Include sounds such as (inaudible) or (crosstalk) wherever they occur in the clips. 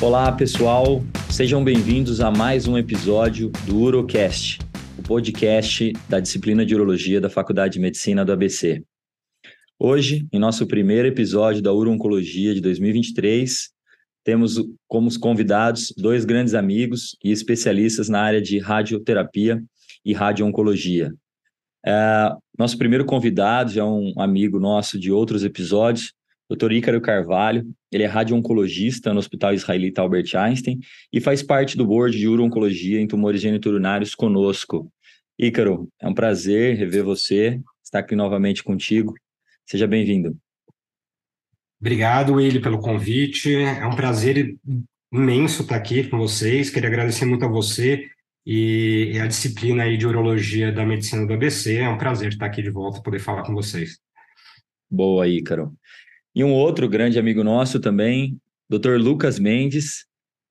Olá, pessoal. Sejam bem-vindos a mais um episódio do Urocast, o podcast da disciplina de Urologia da Faculdade de Medicina do ABC. Hoje, em nosso primeiro episódio da Uro-Oncologia de 2023, temos como convidados dois grandes amigos e especialistas na área de radioterapia e radio-oncologia. É, nosso primeiro convidado já é um amigo nosso de outros episódios, Dr. Ícaro Carvalho, ele é radio-oncologista no Hospital Israelita Albert Einstein e faz parte do board de uro-oncologia em tumores geniturinários conosco. Ícaro, é um prazer rever você, estar aqui novamente contigo. Seja bem-vindo. Obrigado, Willi, pelo convite. É um prazer imenso estar aqui com vocês. Queria agradecer muito a você e a disciplina aí de urologia da medicina do ABC. É um prazer estar aqui de volta, poder falar com vocês. Boa, Ícaro. E um outro grande amigo nosso também, Dr. Lucas Mendes,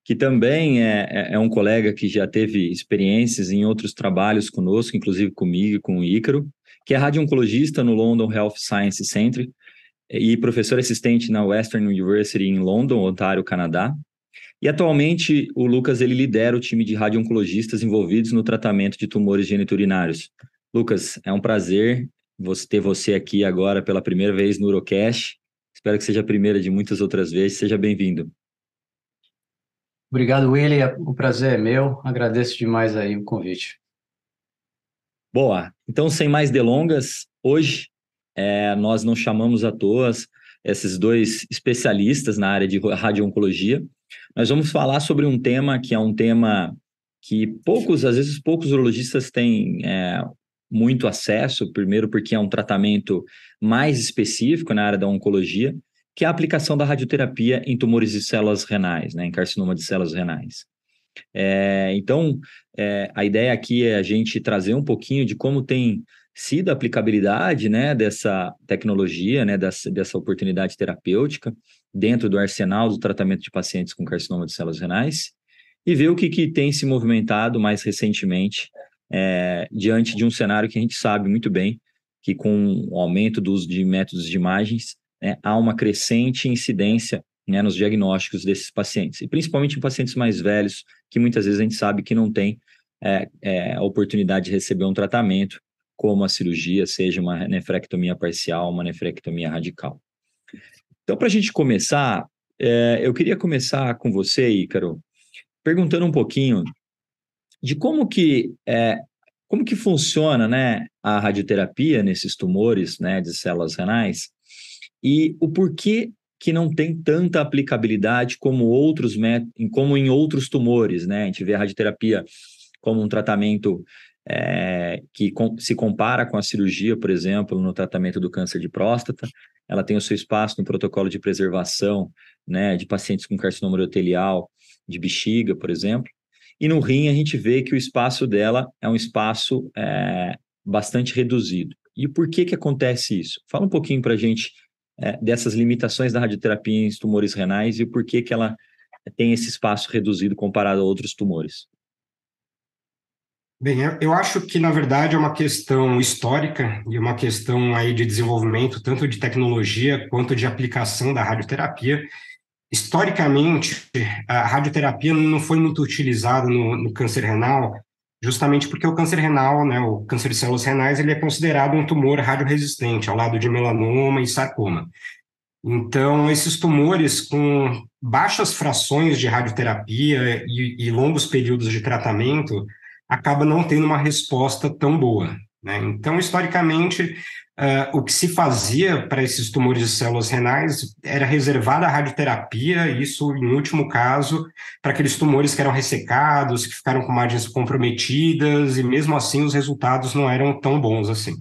que também é, é, é, um colega que já teve experiências em outros trabalhos conosco, inclusive comigo e com o Ícaro, que é radio-oncologista no London Health Science Center e professor assistente na Western University em London, Ontário, Canadá. E atualmente o Lucas ele lidera o time de radio-oncologistas envolvidos no tratamento de tumores geniturinários. Lucas, é um prazer ter você aqui agora pela primeira vez no Urocast Espero que seja a primeira de muitas outras vezes. Seja bem-vindo. Obrigado, Willy. O prazer é meu. Agradeço demais aí o convite. Boa. Então, sem mais delongas, hoje é, nós não chamamos à toa esses dois especialistas na área de radio-oncologia. Nós vamos falar sobre um tema que é um tema que poucos, às vezes poucos urologistas têm é, muito acesso, primeiro porque é um tratamento mais específico na área da oncologia, que é a aplicação da radioterapia em tumores de células renais, né, em carcinoma de células renais. É, então, é, a ideia aqui é a gente trazer um pouquinho de como tem sido a aplicabilidade né, dessa tecnologia, né, dessa, dessa oportunidade terapêutica dentro do arsenal do tratamento de pacientes com carcinoma de células renais e ver o que, que tem se movimentado mais recentemente é, diante de um cenário que a gente sabe muito bem que com o aumento do uso de métodos de imagens, né, há uma crescente incidência né, nos diagnósticos desses pacientes, e principalmente em pacientes mais velhos, que muitas vezes a gente sabe que não tem é, é, a oportunidade de receber um tratamento, como a cirurgia, seja uma nefrectomia parcial, uma nefrectomia radical. Então, para a gente começar, é, eu queria começar com você, Ícaro, perguntando um pouquinho de como que é, como que funciona né, a radioterapia nesses tumores né, de células renais e o porquê que não tem tanta aplicabilidade como outros como em outros tumores, né? A gente vê a radioterapia como um tratamento é, que com, se compara com a cirurgia, por exemplo, no tratamento do câncer de próstata. Ela tem o seu espaço no protocolo de preservação, né, de pacientes com carcinoma urotelial, de bexiga, por exemplo. E no rim a gente vê que o espaço dela é um espaço é, bastante reduzido. E por que que acontece isso? Fala um pouquinho para a gente é, dessas limitações da radioterapia em tumores renais e o porquê que ela tem esse espaço reduzido comparado a outros tumores. Bem, eu acho que na verdade é uma questão histórica e uma questão aí de desenvolvimento tanto de tecnologia quanto de aplicação da radioterapia historicamente, a radioterapia não foi muito utilizada no, no, câncer renal, justamente porque o câncer renal, né, o câncer de células renais, ele é considerado um tumor radioresistente, ao lado de melanoma e sarcoma. Então, esses tumores com baixas frações de radioterapia e, e longos períodos de tratamento acabam não tendo uma resposta tão boa. Né? Então, historicamente, Uh, o que se fazia para esses tumores de células renais era reservar a radioterapia, isso em último caso, para aqueles tumores que eram ressecados, que ficaram com margens comprometidas, e mesmo assim os resultados não eram tão bons assim.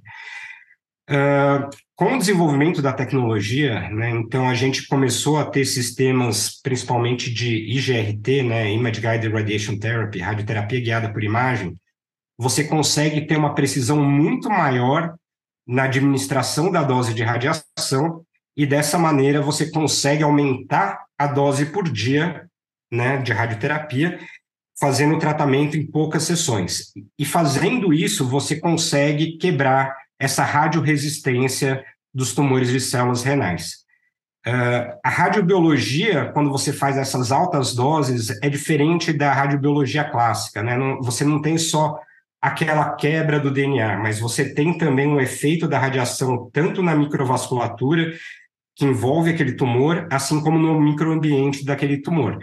Uh, com o desenvolvimento da tecnologia, né, então a gente começou a ter sistemas, principalmente de IGRT, né, Image Guided Radiation Therapy, radioterapia guiada por imagem, você consegue ter uma precisão muito maior na administração da dose de radiação e dessa maneira você consegue aumentar a dose por dia né, de radioterapia, fazendo o tratamento em poucas sessões. E fazendo isso, você consegue quebrar essa radioresistência dos tumores de células renais. Uh, a radiobiologia, quando você faz essas altas doses, é diferente da radiobiologia clássica, né? Não, você não tem só aquela quebra do DNA, mas você tem também um efeito da radiação tanto na microvasculatura, que envolve aquele tumor, assim como no microambiente daquele tumor.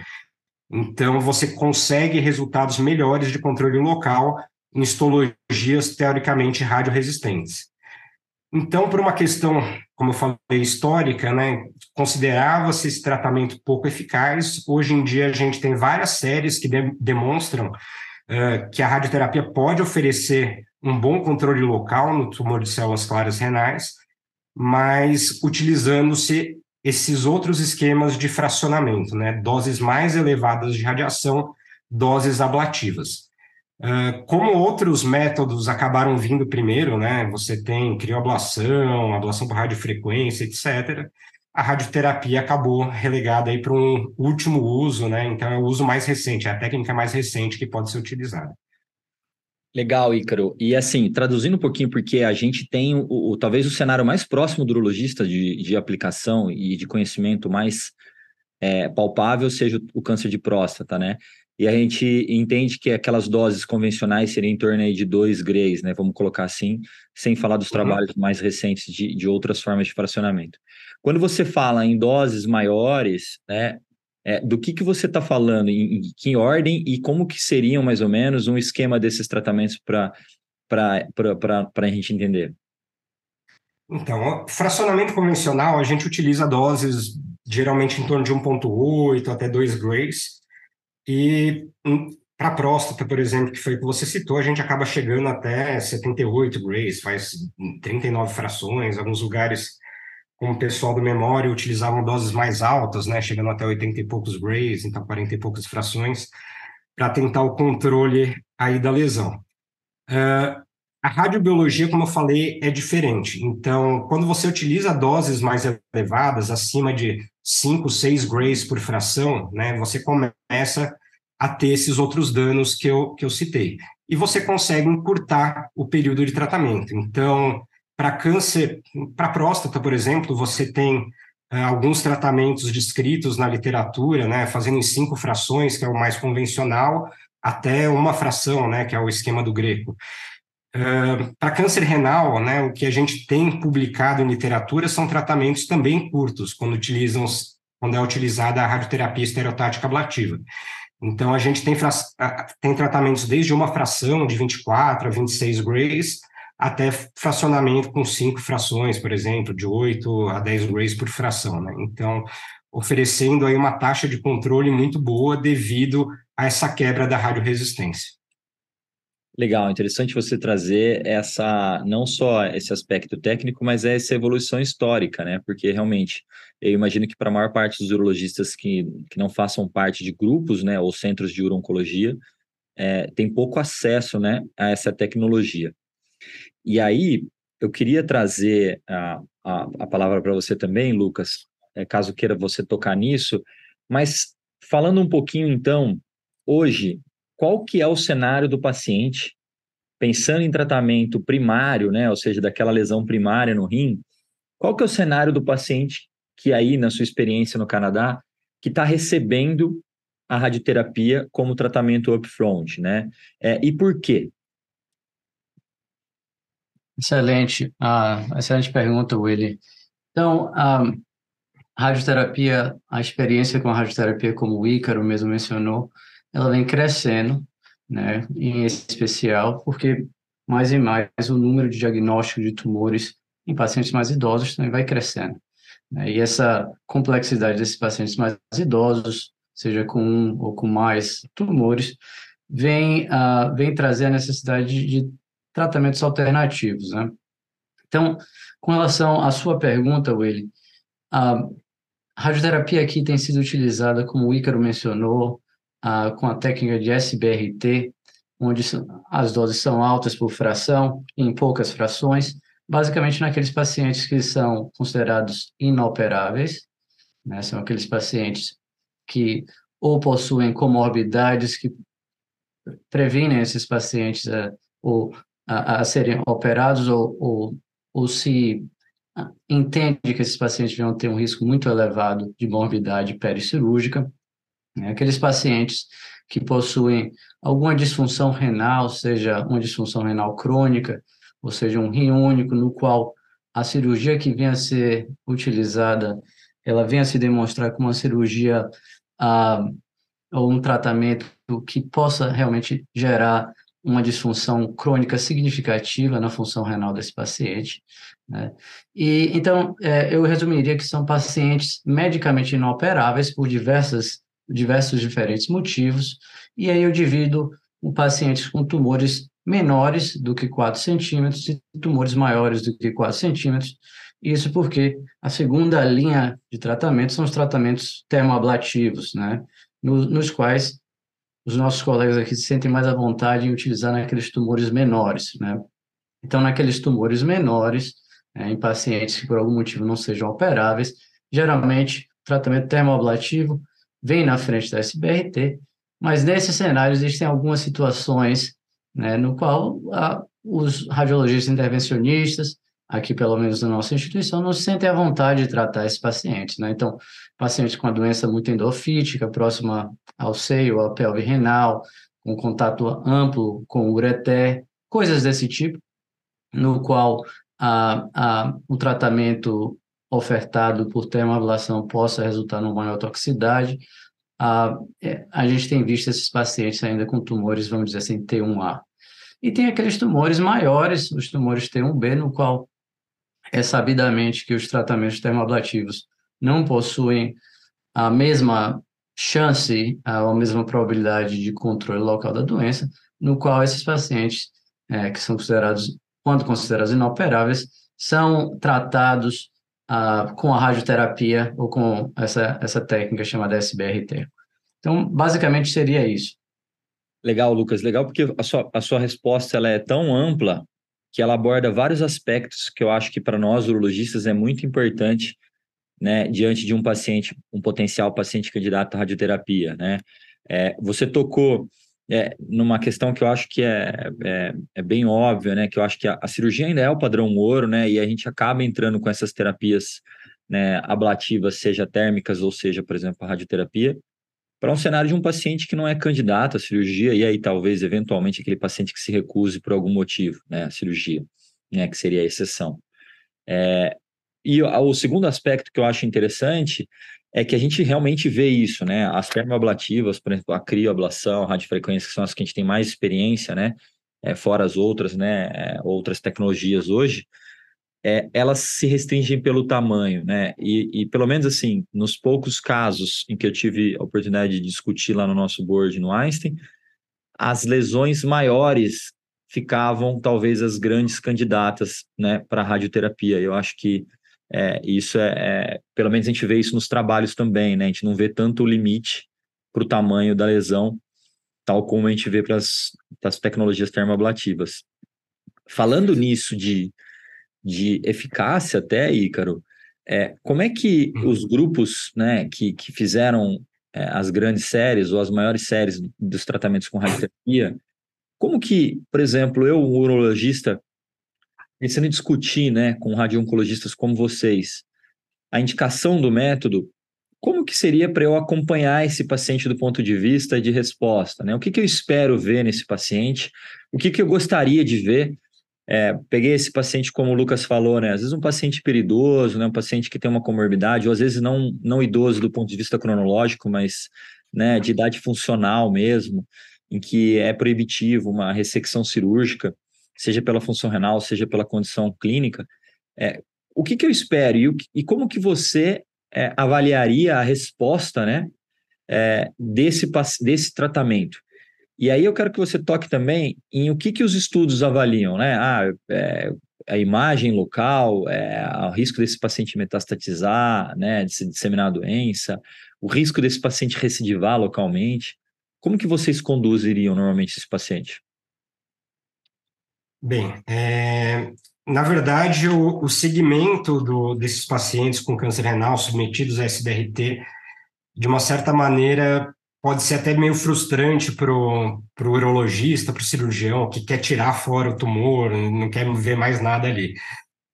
Então, você consegue resultados melhores de controle local em histologias teoricamente radioresistentes. Então, por uma questão, como eu falei, histórica, né, considerava-se esse tratamento pouco eficaz. Hoje em dia, a gente tem várias séries que de demonstram uh, que a radioterapia pode oferecer um bom controle local no tumor de células claras renais, mas utilizando-se esses outros esquemas de fracionamento, né, doses mais elevadas de radiação, doses ablativas. Uh, como outros métodos acabaram vindo primeiro, né? Você tem crioablação, ablação por radiofrequência, etc. A radioterapia acabou relegada aí para um último uso, né? Então é o uso mais recente, é a técnica mais recente que pode ser utilizada. Legal, Ícaro. E assim, traduzindo um pouquinho, porque a gente tem o, o talvez o cenário mais próximo do urologista de, de aplicação e de conhecimento mais é, palpável seja o, o câncer de próstata, né? e a gente entende que aquelas doses convencionais seriam em torno aí de 2 grays, né? Vamos colocar assim, sem falar dos uhum. trabalhos mais recentes de, de outras formas de fracionamento. Quando você fala em doses maiores, né? É, do que, que você está falando, em, em, que ordem e como que seriam mais ou menos um esquema desses tratamentos para a gente entender? Então, fracionamento convencional, a gente utiliza doses geralmente em torno de 1,8 até 2 grays, e hum, para próstata, por exemplo, que foi o que você citou, a gente acaba chegando até 78 grays, faz 39 frações, alguns lugares como o pessoal do memória utilizavam doses mais altas, né, chegando até 80 e poucos grays, então 40 e poucas frações, para tentar o controle aí da lesão. Uh, a radiobiologia, como eu falei, é diferente. Então, quando você utiliza doses mais elevadas, acima de 5, 6 grays por fração, né, você começa a ter esses outros danos que eu, que eu citei. E você consegue encurtar o período de tratamento. Então, para câncer, para próstata, por exemplo, você tem uh, alguns tratamentos descritos na literatura, né, fazendo em cinco frações, que é o mais convencional, até uma fração, né, que é o esquema do greco. Uh, para câncer renal, né, o que a gente tem publicado em literatura são tratamentos também curtos, quando, utilizam, quando é utilizada a radioterapia estereotática ablativa. Então, a gente tem, tem tratamentos desde uma fração de 24 a 26 grays, até fracionamento com cinco frações, por exemplo, de 8 a 10 grays por fração. Né? Então, oferecendo aí uma taxa de controle muito boa devido a essa quebra da radioresistência. Legal, interessante você trazer essa não só esse aspecto técnico, mas essa evolução histórica, né? Porque realmente eu imagino que para a maior parte dos urologistas que, que não façam parte de grupos, né, ou centros de urologia, é, tem pouco acesso, né, a essa tecnologia. E aí eu queria trazer a, a, a palavra para você também, Lucas, é, caso queira você tocar nisso, mas falando um pouquinho então, hoje qual que é o cenário do paciente, pensando em tratamento primário, né, ou seja, daquela lesão primária no rim, qual que é o cenário do paciente que aí, na sua experiência no Canadá, que está recebendo a radioterapia como tratamento upfront, né? É, e por quê? Excelente, ah, excelente pergunta, Willy. Então, a radioterapia, a experiência com a radioterapia, como o Ícaro mesmo mencionou, ela vem crescendo, né, em especial porque mais e mais o número de diagnósticos de tumores em pacientes mais idosos também vai crescendo. Né, e essa complexidade desses pacientes mais idosos, seja com um ou com mais tumores, vem, uh, vem trazer a necessidade de, de tratamentos alternativos. Né? Então, com relação à sua pergunta, Willy, a radioterapia aqui tem sido utilizada, como o Ícaro mencionou, ah, com a técnica de SBRT, onde as doses são altas por fração, em poucas frações, basicamente naqueles pacientes que são considerados inoperáveis, né, são aqueles pacientes que ou possuem comorbidades que previnem esses pacientes a, ou, a, a serem operados ou, ou, ou se entende que esses pacientes vão ter um risco muito elevado de morbidade pericirúrgica, né? aqueles pacientes que possuem alguma disfunção renal, seja uma disfunção renal crônica, ou seja, um rim único, no qual a cirurgia que venha a ser utilizada, ela venha a se demonstrar como uma cirurgia ah, ou um tratamento que possa realmente gerar uma disfunção crônica significativa na função renal desse paciente. Né? E então é, eu resumiria que são pacientes medicamente inoperáveis por diversas, diversos diferentes motivos. E aí eu divido o pacientes com tumores menores do que 4 centímetros e tumores maiores do que 4 centímetros. Isso porque a segunda linha de tratamento são os tratamentos termoablativos, né? nos, nos quais os nossos colegas aqui se sentem mais à vontade em utilizar naqueles tumores menores, né? Então, naqueles tumores menores, né, em pacientes que por algum motivo não sejam operáveis, geralmente o tratamento termoablativo vem na frente da SBRT, mas nesse cenário existem algumas situações né, no qual a, os radiologistas intervencionistas, aqui pelo menos na nossa instituição, não se sentem à vontade de tratar esses pacientes. Né? Então, pacientes com a doença muito endofítica, próxima ao seio, à pelve renal, com contato amplo com ureter, coisas desse tipo, no qual a, a, o tratamento ofertado por termoablação possa resultar numa maior toxicidade. A, é, a gente tem visto esses pacientes ainda com tumores, vamos dizer assim, T1A. E tem aqueles tumores maiores, os tumores T1B, no qual é sabidamente que os tratamentos termoablativos não possuem a mesma chance, a mesma probabilidade de controle local da doença, no qual esses pacientes, é, que são considerados, quando considerados inoperáveis, são tratados ah, com a radioterapia ou com essa, essa técnica chamada SBRT. Então, basicamente seria isso. Legal, Lucas, legal porque a sua, a sua resposta ela é tão ampla que ela aborda vários aspectos que eu acho que para nós urologistas é muito importante né, diante de um paciente, um potencial paciente candidato à radioterapia, né? É, você tocou é, numa questão que eu acho que é, é, é, bem óbvia, né? Que eu acho que a, a, cirurgia ainda é o padrão ouro, né? E a gente acaba entrando com essas terapias né, ablativas, seja térmicas ou seja, por exemplo, a radioterapia, para um cenário de um paciente que não é candidato à cirurgia, e aí talvez, eventualmente, aquele paciente que se recuse por algum motivo, né, à cirurgia, né, que seria a exceção. É, e o segundo aspecto que eu acho interessante é que a gente realmente vê isso, né? As termoablativas, por exemplo, a crioablação, a radiofrequência, que são as que a gente tem mais experiência, né? É, fora as outras, né? É, outras tecnologias hoje, é, elas se restringem pelo tamanho, né? E, e, pelo menos assim, nos poucos casos em que eu tive a oportunidade de discutir lá no nosso board no Einstein, as lesões maiores ficavam talvez as grandes candidatas, né, para radioterapia. Eu acho que é, isso é, é, pelo menos a gente vê isso nos trabalhos também, né? A gente não vê tanto o limite para o tamanho da lesão, tal como a gente vê para as tecnologias termoablativas. Falando nisso de, de eficácia até, Ícaro, é, como é que uhum. os grupos né, que, que fizeram é, as grandes séries ou as maiores séries dos tratamentos com radioterapia, como que, por exemplo, eu, um urologista, pensando em discutir né, com radio-oncologistas como vocês a indicação do método, como que seria para eu acompanhar esse paciente do ponto de vista de resposta? Né? O que, que eu espero ver nesse paciente? O que, que eu gostaria de ver? É, peguei esse paciente, como o Lucas falou, né? Às vezes um paciente perigoso, né? um paciente que tem uma comorbidade, ou às vezes não, não idoso do ponto de vista cronológico, mas né, de idade funcional mesmo, em que é proibitivo uma ressecção cirúrgica seja pela função renal, seja pela condição clínica, é, o que, que eu espero e, o, e como que você é, avaliaria a resposta né, é, desse, desse tratamento? E aí eu quero que você toque também em o que, que os estudos avaliam, né? Ah, é, a imagem local, é, o risco desse paciente metastatizar, né, de se disseminar a doença, o risco desse paciente recidivar localmente. Como que vocês conduziriam normalmente esse paciente? Bem, é, na verdade, o, o segmento do, desses pacientes com câncer renal submetidos a SBRT, de uma certa maneira, pode ser até meio frustrante para o urologista, para o cirurgião, que quer tirar fora o tumor, não quer ver mais nada ali.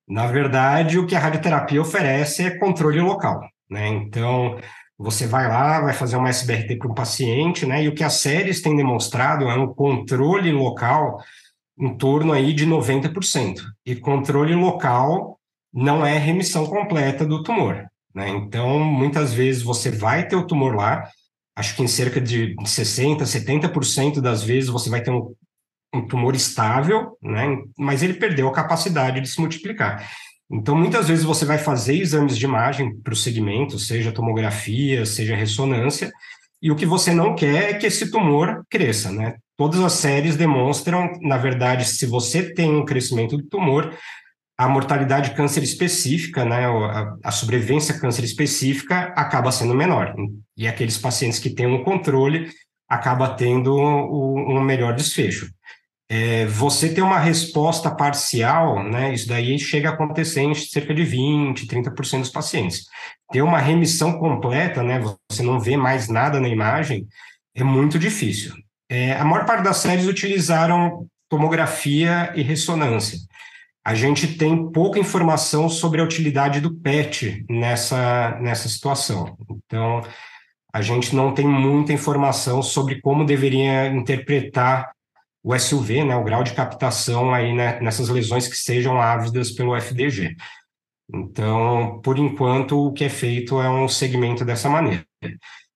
Na verdade, o que a radioterapia oferece é controle local, né? Então, você vai lá, vai fazer uma SBRT para um paciente, né? E o que as séries têm demonstrado é um controle local em torno aí de 90%. E controle local não é remissão completa do tumor, né? Então, muitas vezes você vai ter o tumor lá, acho que em cerca de 60%, 70% das vezes você vai ter um, um tumor estável, né? Mas ele perdeu a capacidade de se multiplicar. Então, muitas vezes você vai fazer exames de imagem para o segmento, seja tomografia, seja ressonância, e o que você não quer é que esse tumor cresça, né? Todas as séries demonstram, na verdade, se você tem um crescimento do tumor, a mortalidade câncer específica, né, a, sobrevivência câncer específica acaba sendo menor. E aqueles pacientes que têm um controle acaba tendo um, um melhor desfecho é, você ter uma resposta parcial, né, isso daí chega a acontecer em cerca de 20%, 30% dos pacientes. Ter uma remissão completa, né, você não vê mais nada na imagem, é muito difícil. É, a maior parte das séries utilizaram tomografia e ressonância. A gente tem pouca informação sobre a utilidade do PET nessa, nessa situação. Então, a gente não tem muita informação sobre como deveria interpretar o SUV, né, o grau de captação aí né, nessas lesões que sejam ávidas pelo FDG. Então, por enquanto, o que é feito é um segmento dessa maneira.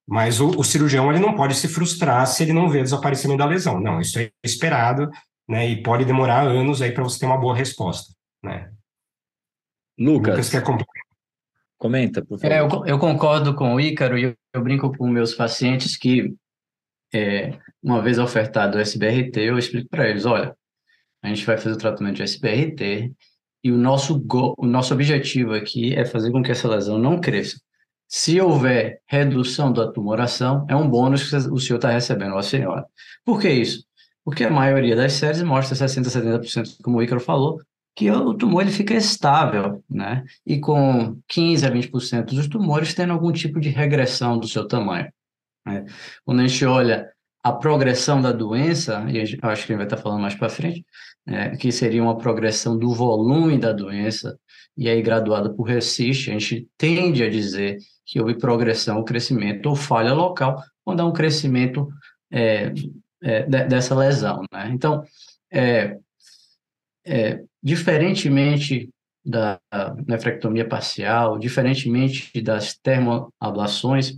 Mas o, o cirurgião ele não pode se frustrar se ele não vê o desaparecimento da lesão. Não, isso é esperado, né? E pode demorar anos aí para você ter uma boa resposta, né? Lucas, Lucas quer comenta, por favor. É, eu, eu, concordo com o Ícaro e eu, eu brinco com meus pacientes que é, uma vez ofertado o SBRT, eu explico para eles, olha, a gente vai fazer o tratamento de SBRT e o nosso, go, o nosso objetivo aqui é fazer com que essa lesão não cresça. Se houver redução da tumoração, é um bônus que o senhor está recebendo, a senhora. Por que isso? Porque a maioria das séries mostra 60%, 70%, como o Ícaro falou, que o tumor ele fica estável, né? E com 15% a 20% dos tumores tendo algum tipo de regressão do seu tamanho. Né? Quando a gente olha a progressão da doença, e acho que a gente vai estar falando mais para frente, né, que seria uma progressão do volume da doença, e aí graduada por RECIST, a gente tende a dizer que houve progressão crescimento ou falha local, quando há um crescimento é, é, dessa lesão. Né? Então, é, é, diferentemente da nefrectomia parcial, diferentemente das termoablações,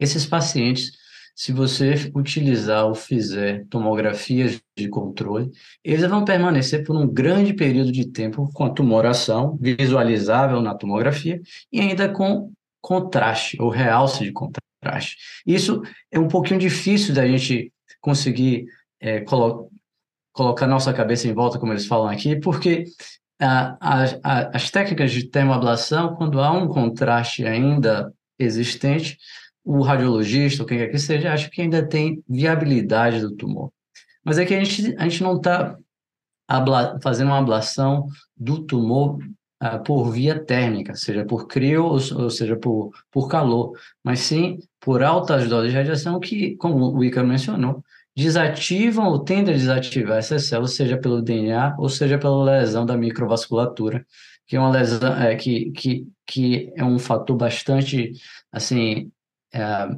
esses pacientes, se você utilizar ou fizer tomografias de controle, eles vão permanecer por um grande período de tempo com a tumoração visualizável na tomografia e ainda com contraste ou realce de contraste. Isso é um pouquinho difícil da gente conseguir é, colo colocar nossa cabeça em volta, como eles falam aqui, porque a, a, as técnicas de termoablação, quando há um contraste ainda existente, o radiologista, ou quem quer que seja, acha que ainda tem viabilidade do tumor. Mas é que a gente, a gente não está fazendo uma ablação do tumor uh, por via térmica, seja por crio ou, ou, seja por, por calor, mas sim por altas doses de radiação que, como o Icaro mencionou, desativam ou tendem a desativar essas células, seja pelo DNA ou seja pela lesão da microvasculatura, que é uma lesão é, que, que, que é um fator bastante assim é,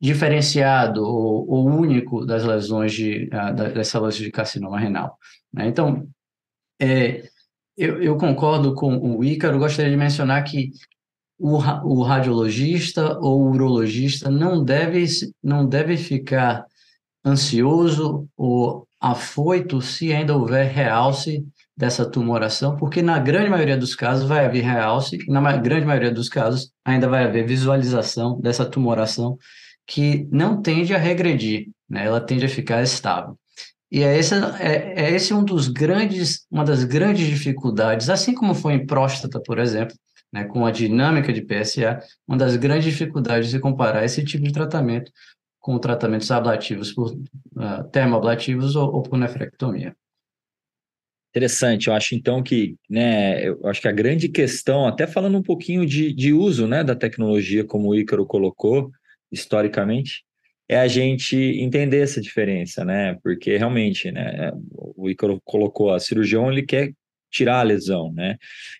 diferenciado ou, ou, único das lesões de, das células de carcinoma renal. Né? Então, é, eu, eu, concordo com o Ícaro, gostaria de mencionar que o, o radiologista ou urologista não deve, não deve ficar ansioso ou afoito se ainda houver realce dessa tumoração, porque na grande maioria dos casos vai haver realce, na grande maioria dos casos ainda vai haver visualização dessa tumoração que não tende a regredir, né? ela tende a ficar estável. E é esse, é, é esse um dos grandes, uma das grandes dificuldades, assim como foi em próstata, por exemplo, né, com a dinâmica de PSA, uma das grandes dificuldades de comparar esse tipo de tratamento com tratamentos ablativos por uh, termoablativos ou, ou por nefrectomia. Interessante, eu acho então que, né, eu acho que a grande questão, até falando um pouquinho de, de uso, né, da tecnologia, como o Ícaro colocou, historicamente, é a gente entender essa diferença, né, porque realmente, né, o Ícaro colocou, a cirurgião, ele quer tirar a lesão, né?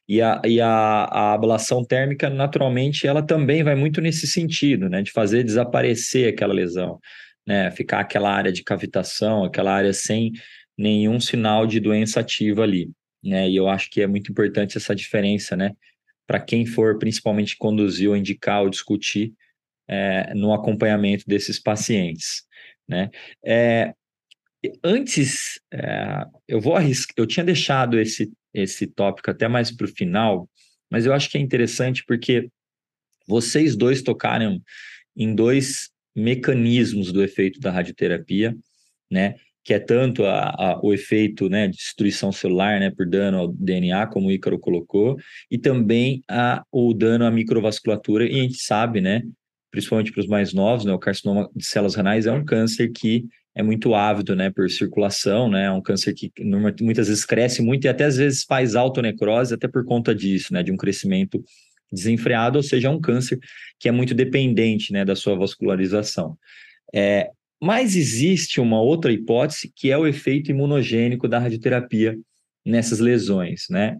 E a, e a, a ablação térmica, naturalmente, ela também vai muito nesse sentido, né? De fazer desaparecer aquela lesão, né? Ficar aquela área de cavitação, aquela área sem nenhum sinal de doença ativa ali, né? E eu acho que é muito importante essa diferença, né? Para quem for principalmente conduzir ou indicar ou discutir é, no acompanhamento desses pacientes, né? É, antes, é, eu vou arriscar, eu tinha deixado esse, esse tópico até mais para o final, mas eu acho que é interessante porque vocês dois tocaram em dois mecanismos do efeito da radioterapia, né? Que é tanto a, a, o efeito né, de destruição celular né, por dano ao DNA, como o Ícaro colocou, e também a, o dano à microvasculatura, e a gente sabe, né, principalmente para os mais novos, né, o carcinoma de células renais é um câncer que é muito ávido, né, por circulação, né, é um câncer que muitas vezes cresce muito e até às vezes faz autonecrose até por conta disso, né, de um crescimento desenfreado, ou seja, é um câncer que é muito dependente, né, da sua vascularização. É, mas existe uma outra hipótese que é o efeito imunogênico da radioterapia nessas lesões, né?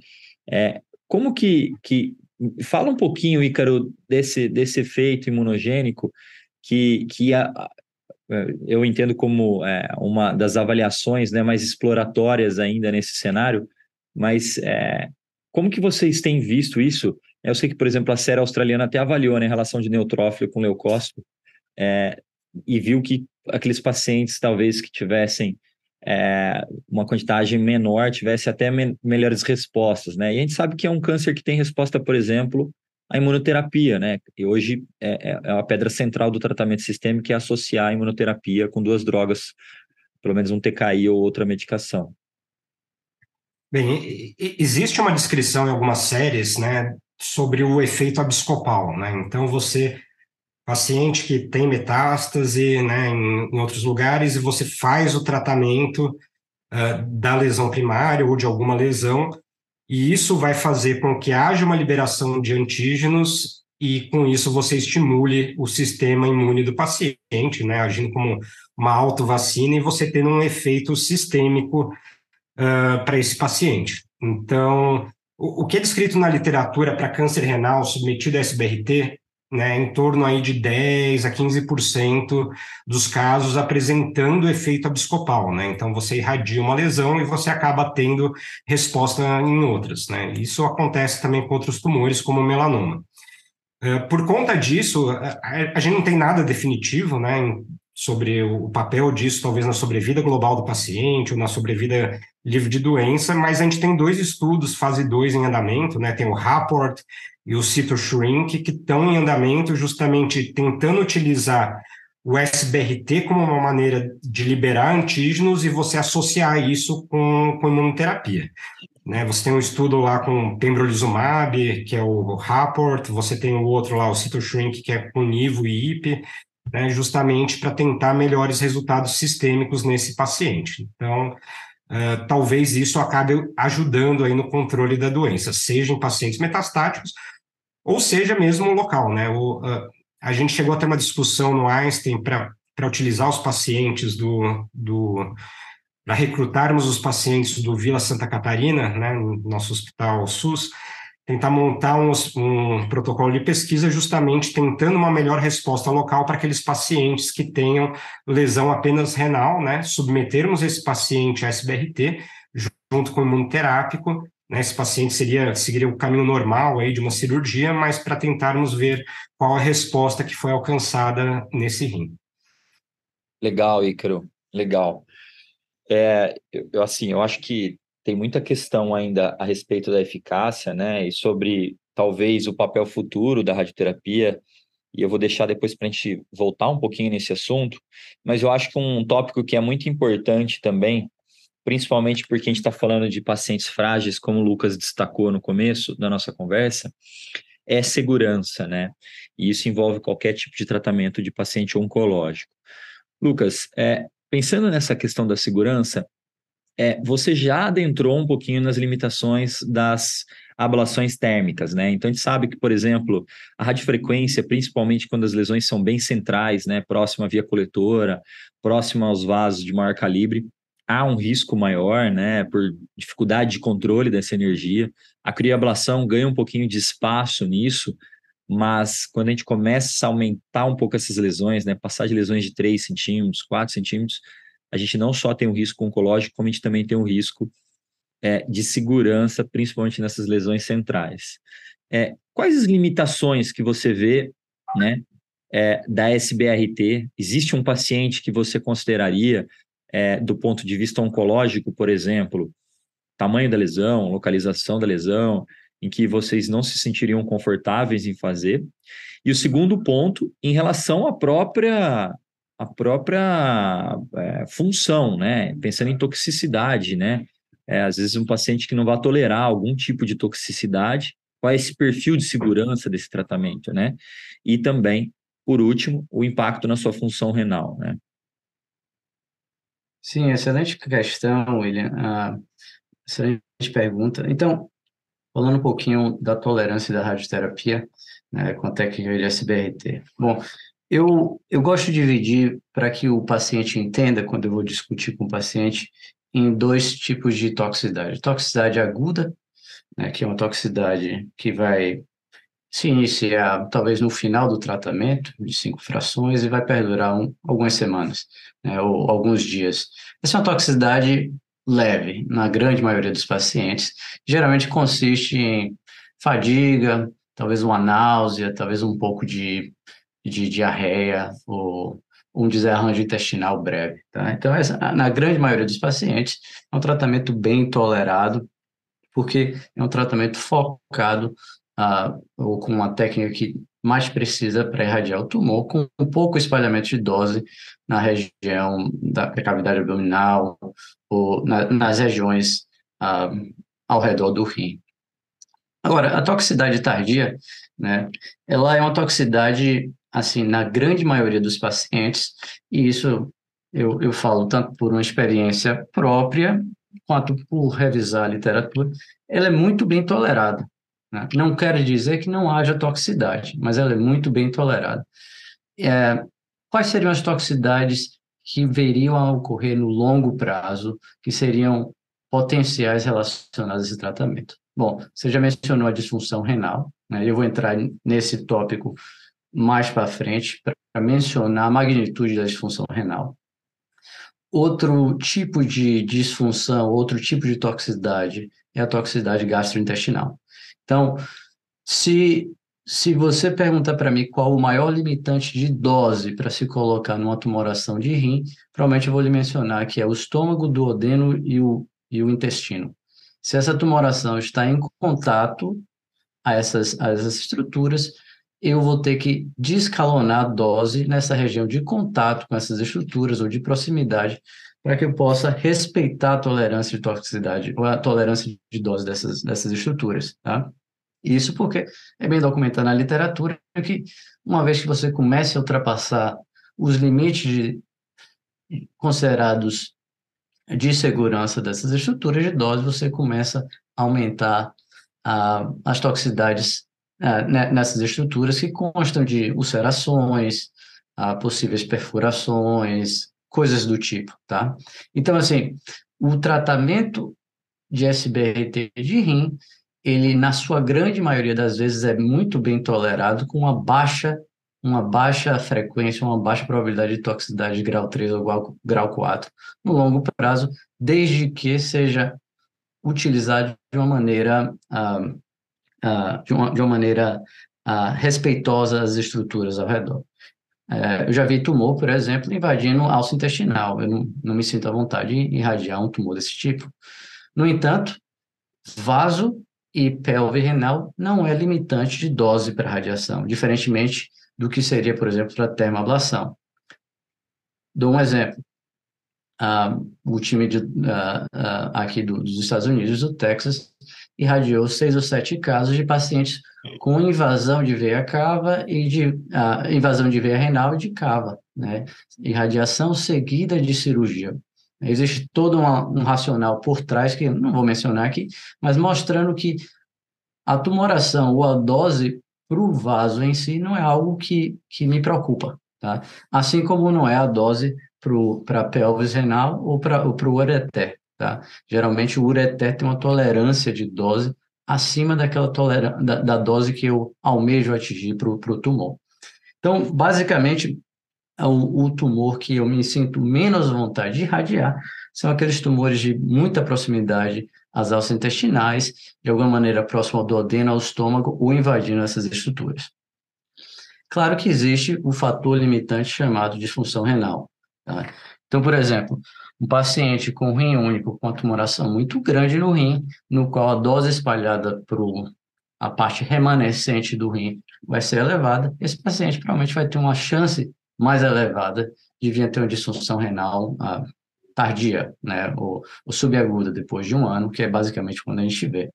É, como que, que fala um pouquinho, Ícaro, desse, desse efeito imunogênico que, que a, eu entendo como é, uma das avaliações né, mais exploratórias ainda nesse cenário, mas é, como que vocês têm visto isso? Eu sei que, por exemplo, a série australiana até avaliou né, a relação de neutrófilo com leucócito é, e viu que aqueles pacientes, talvez, que tivessem é, uma quantidade menor, tivesse até me melhores respostas, né? E a gente sabe que é um câncer que tem resposta, por exemplo, a imunoterapia, né? E hoje é, é, é a pedra central do tratamento sistêmico que é associar a imunoterapia com duas drogas, pelo menos um TKI ou outra medicação. Bem, existe uma descrição em algumas séries, né, sobre o efeito abscopal, né? Então você paciente que tem metástase, né, em, em outros lugares e você faz o tratamento uh, da lesão primária ou de alguma lesão e isso vai fazer com que haja uma liberação de antígenos e com isso você estimule o sistema imune do paciente, né, agindo como uma autovacina e você tendo um efeito sistêmico uh, para esse paciente. Então, o, o, que é descrito na literatura para câncer renal submetido a SBRT né, em torno aí de 10 a 15% dos casos apresentando efeito abscopal, né? Então você irradia uma lesão e você acaba tendo resposta em outras, né? Isso acontece também com outros tumores, como o melanoma. Uh, por conta disso, a, a, gente não tem nada definitivo, né, sobre o papel disso, talvez na sobrevida global do paciente ou na sobrevida livre de doença, mas a gente tem dois estudos, fase 2 em andamento, né? Tem o Rapport e o CitoShrink, que estão em andamento justamente tentando utilizar o SBRT como uma maneira de liberar antígenos e você associar isso com, com imunoterapia. Né? Você tem um estudo lá com pembrolizumab, que é o Rapport, você tem o outro lá, o CitoShrink, que é com Nivo e IP, né? justamente para tentar melhores resultados sistêmicos nesse paciente. Então, uh, talvez isso acabe ajudando aí no controle da doença, seja em pacientes metastáticos ou seja mesmo local, né? O, uh, a gente chegou a ter uma discussão no Einstein para utilizar os pacientes do, do para recrutarmos os pacientes do Vila Santa Catarina, né, no nosso hospital SUS, tentar montar um, um, protocolo de pesquisa justamente tentando uma melhor resposta local para aqueles pacientes que tenham lesão apenas renal, né, submetermos esse paciente a SBRT junto com o imunoterápico né, esse paciente seria, seguiria o caminho normal aí de uma cirurgia, mas para tentarmos ver qual a resposta que foi alcançada nesse rim. Legal, Ícaro, legal. É, eu, assim, eu acho que tem muita questão ainda a respeito da eficácia, né, e sobre talvez o papel futuro da radioterapia, e eu vou deixar depois para a gente voltar um pouquinho nesse assunto, mas eu acho que um tópico que é muito importante também principalmente porque a gente está falando de pacientes frágeis, como o Lucas destacou no começo da nossa conversa, é segurança, né? E isso envolve qualquer tipo de tratamento de paciente oncológico. Lucas, é, pensando nessa questão da segurança, é, você já adentrou um pouquinho nas limitações das ablações térmicas, né? Então a gente sabe que, por exemplo, a radiofrequência, principalmente quando as lesões são bem centrais, né, próxima à via coletora, próxima aos vasos de maior calibre, há um risco maior, né, por dificuldade de controle dessa energia. A crioablação ganha um pouquinho de espaço nisso, mas quando a gente começa a aumentar um pouco essas lesões, né, passar de lesões de 3 centímetros, 4 centímetros, a gente não só tem um risco oncológico, como a gente também tem um risco é, de segurança, principalmente nessas lesões centrais. É, quais as limitações que você vê né, é, da SBRT? Existe um paciente que você consideraria, é, do ponto de vista oncológico, por exemplo, tamanho da lesão, localização da lesão, em que vocês não se sentiriam confortáveis em fazer? E o segundo ponto, em relação à própria a própria é, função, né? Pensando em toxicidade, né? É, às vezes um paciente que não vai tolerar algum tipo de toxicidade, qual é esse perfil de segurança desse tratamento, né? E também, por último, o impacto na sua função renal, né? Sim, excelente questão, William. Ah, excelente pergunta. Então, falando um pouquinho da tolerância da radioterapia, né, com a técnica de SBRT. Bom, eu, eu gosto de dividir para que o paciente entenda, quando eu vou discutir com o paciente, em dois tipos de toxicidade. Toxicidade aguda, né, que é uma toxicidade que vai se iniciar talvez no final do tratamento, de cinco frações, e vai perdurar um, algumas semanas, né, ou alguns dias. Essa é uma toxicidade leve, na grande maioria dos pacientes. Geralmente consiste em fadiga, talvez uma náusea, talvez um pouco de de diarreia ou um desarranjo intestinal breve. Tá? Então, essa, na grande maioria dos pacientes, é um tratamento bem tolerado, porque é um tratamento focado uh, ou com uma técnica que mais precisa para irradiar o tumor, com um pouco espalhamento de dose na região da cavidade abdominal ou na, nas regiões uh, ao redor do rim. Agora, a toxicidade tardia, né, ela é uma toxicidade assim, na grande maioria dos pacientes, e isso eu, eu falo tanto por uma experiência própria, quanto por revisar a literatura, ela é muito bem tolerada. Né? Não quer dizer que não haja toxicidade, mas ela é muito bem tolerada. É, quais seriam as toxicidades que veriam a ocorrer no longo prazo, que seriam potenciais relacionadas a esse tratamento? Bom, você já mencionou a disfunção renal, né? eu vou entrar nesse tópico mais para frente para mencionar a magnitude da disfunção renal. Outro tipo de disfunção, outro tipo de toxicidade é a toxicidade gastrointestinal. Então, se, se você perguntar para mim qual o maior limitante de dose para se colocar numa tumoração de rim, provavelmente eu vou lhe mencionar que é o estômago, o duodeno e o, e o intestino. Se essa tumoração está em contato a essas, a essas estruturas, eu vou ter que descalonar a dose nessa região de contato com essas estruturas ou de proximidade para que eu possa respeitar a tolerância de toxicidade ou a tolerância de dose dessas, dessas estruturas, tá? Isso porque é bem documentado na literatura que uma vez que você comece a ultrapassar os limites de, considerados de segurança dessas estruturas de dose, você começa a aumentar a, as toxicidades nessas estruturas que constam de ulcerações, ah, possíveis perfurações, coisas do tipo, tá? Então, assim, o tratamento de SBRT de rim, ele, na sua grande maioria das vezes, é muito bem tolerado com uma baixa, uma baixa frequência, uma baixa probabilidade de toxicidade de grau 3 ou grau, grau 4 no longo prazo, desde que seja utilizado de uma maneira ah, uh, de, uma, de uma maneira uh, respeitosa às estruturas ao redor. Uh, eu já vi tumor, por exemplo, invadindo alça intestinal. Eu não, não me sinto à vontade de irradiar um tumor desse tipo. No entanto, vaso e pelve renal não é limitante de dose para radiação, diferentemente do que seria, por exemplo, para termoablação. Dou um exemplo. Uh, o time de, aqui do, dos Estados Unidos, do Texas, irradiou seis ou sete casos de pacientes com invasão de veia cava e de uh, invasão de veia renal e de cava, né? Irradiação seguida de cirurgia. Existe todo uma, um racional por trás que não vou mencionar aqui, mas mostrando que a tumoração ou a dose para o vaso em si não é algo que, que me preocupa, tá? Assim como não é a dose para pelvis renal ou para o ureter, tá? Geralmente o ureter tem uma tolerância de dose acima daquela da, da dose que eu almejo atingir para o tumor. Então, basicamente, o, o tumor que eu me sinto menos vontade de irradiar são aqueles tumores de muita proximidade às alças intestinais, de alguma maneira próximo ao duodeno, ao estômago, ou invadindo essas estruturas. Claro que existe o fator limitante chamado disfunção renal. Tá? Então, por exemplo, um paciente com rim único com uma tumoração muito grande no rim, no qual a dose espalhada para a parte remanescente do rim vai ser elevada, esse paciente provavelmente vai ter uma chance mais elevada de vir a ter uma disfunção renal ah, tardia, né, ou, ou subaguda depois de um ano, que é basicamente quando a gente vê.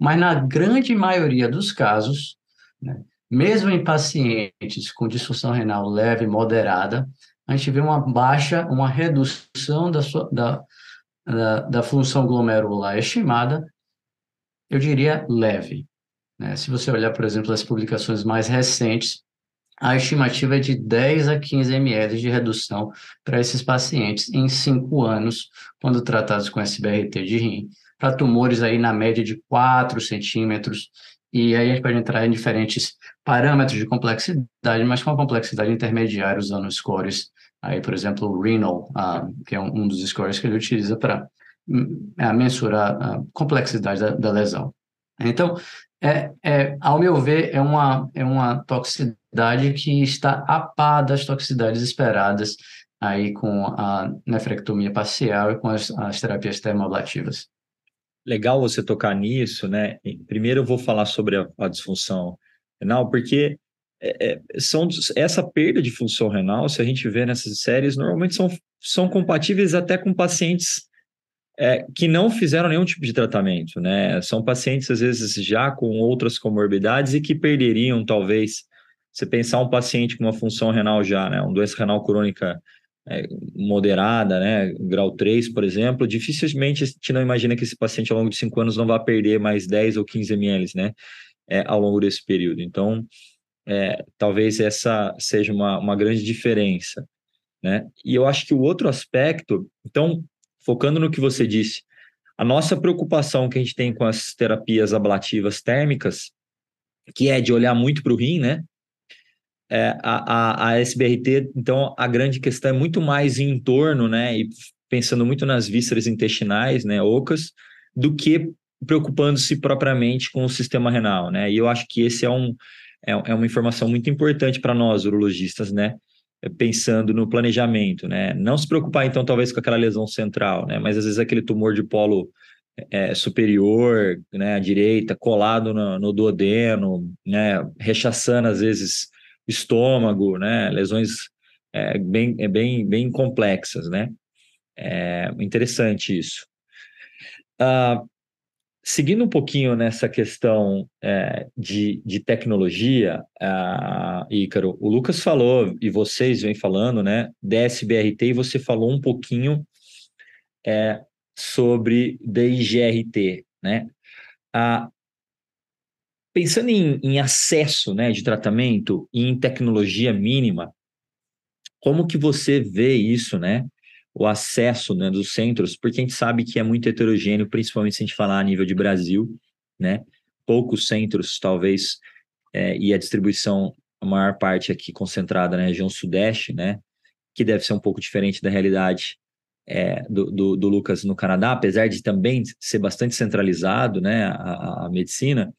Mas na grande maioria dos casos, né, mesmo em pacientes com disfunção renal leve e moderada, a gente vê uma baixa, uma redução da, sua, da, da, da função glomerular estimada, eu diria leve. Né? Se você olhar, por exemplo, as publicações mais recentes, a estimativa é de 10 a 15 ml de redução para esses pacientes em 5 anos, quando tratados com SBRT de rim, para tumores aí na média de 4 centímetros, e aí a gente pode entrar em diferentes parâmetros de complexidade, mas com a complexidade intermediária, usando scores, aí, por exemplo, o Renal, uh, que é um, um, dos scores que ele utiliza para uh, mensurar a complexidade da, da lesão. Então, é, é, ao meu ver, é uma, é uma toxicidade que está a par das toxicidades esperadas aí com a nefrectomia parcial e com as, as terapias termoablativas. Legal você tocar nisso, né? Primeiro eu vou falar sobre a, a disfunção renal, porque é, é, são, essa perda de função renal, se a gente vê nessas séries, normalmente são, são compatíveis até com pacientes é, que não fizeram nenhum tipo de tratamento, né? São pacientes, às vezes, já com outras comorbidades e que perderiam, talvez, você pensar um paciente com uma função renal já, né? Uma doença renal crônica é, moderada, né? Grau 3, por exemplo, dificilmente a gente não imagina que esse paciente ao longo de 5 anos não vai perder mais 10 ou 15 ml, né? É, ao longo desse período. Então, é, talvez essa seja uma, uma grande diferença, né? E eu acho que o outro aspecto, então, focando no que você disse, a nossa preocupação que a gente tem com as terapias ablativas térmicas, que é de olhar muito para o rim, né? É, a, a, a, SBRT, então, a grande questão é muito mais em torno, né? E pensando muito nas vísceras intestinais, né? Ocas, do que preocupando-se propriamente com o sistema renal, né? E eu acho que esse é, um, é, é uma informação muito importante para nós, urologistas, né? pensando no planejamento, né? Não se preocupar, então, talvez com aquela lesão central, né? Mas às vezes aquele tumor de polo é, superior, né, à direita, colado no, no duodeno, né, rechaçando às vezes estômago, né, lesões é, bem, é bem, bem complexas, né? É interessante isso. Uh, Seguindo um pouquinho nessa questão é, de, de tecnologia, uh, Ícaro, o Lucas falou, e vocês vêm falando, né, DSBRT, e você falou um pouquinho é, sobre DIGRT, né? Pensando em, em acesso né, de tratamento e em tecnologia mínima, como que você vê isso, né? O acesso né, dos centros, porque a gente sabe que é muito heterogêneo, principalmente se a gente falar a nível de Brasil, né? Poucos centros, talvez, é, e a distribuição, a maior parte aqui concentrada na região sudeste, né? Que deve ser um pouco diferente da realidade é, do, do, do, Lucas no Canadá, apesar de também ser bastante centralizado, né? A, a medicina,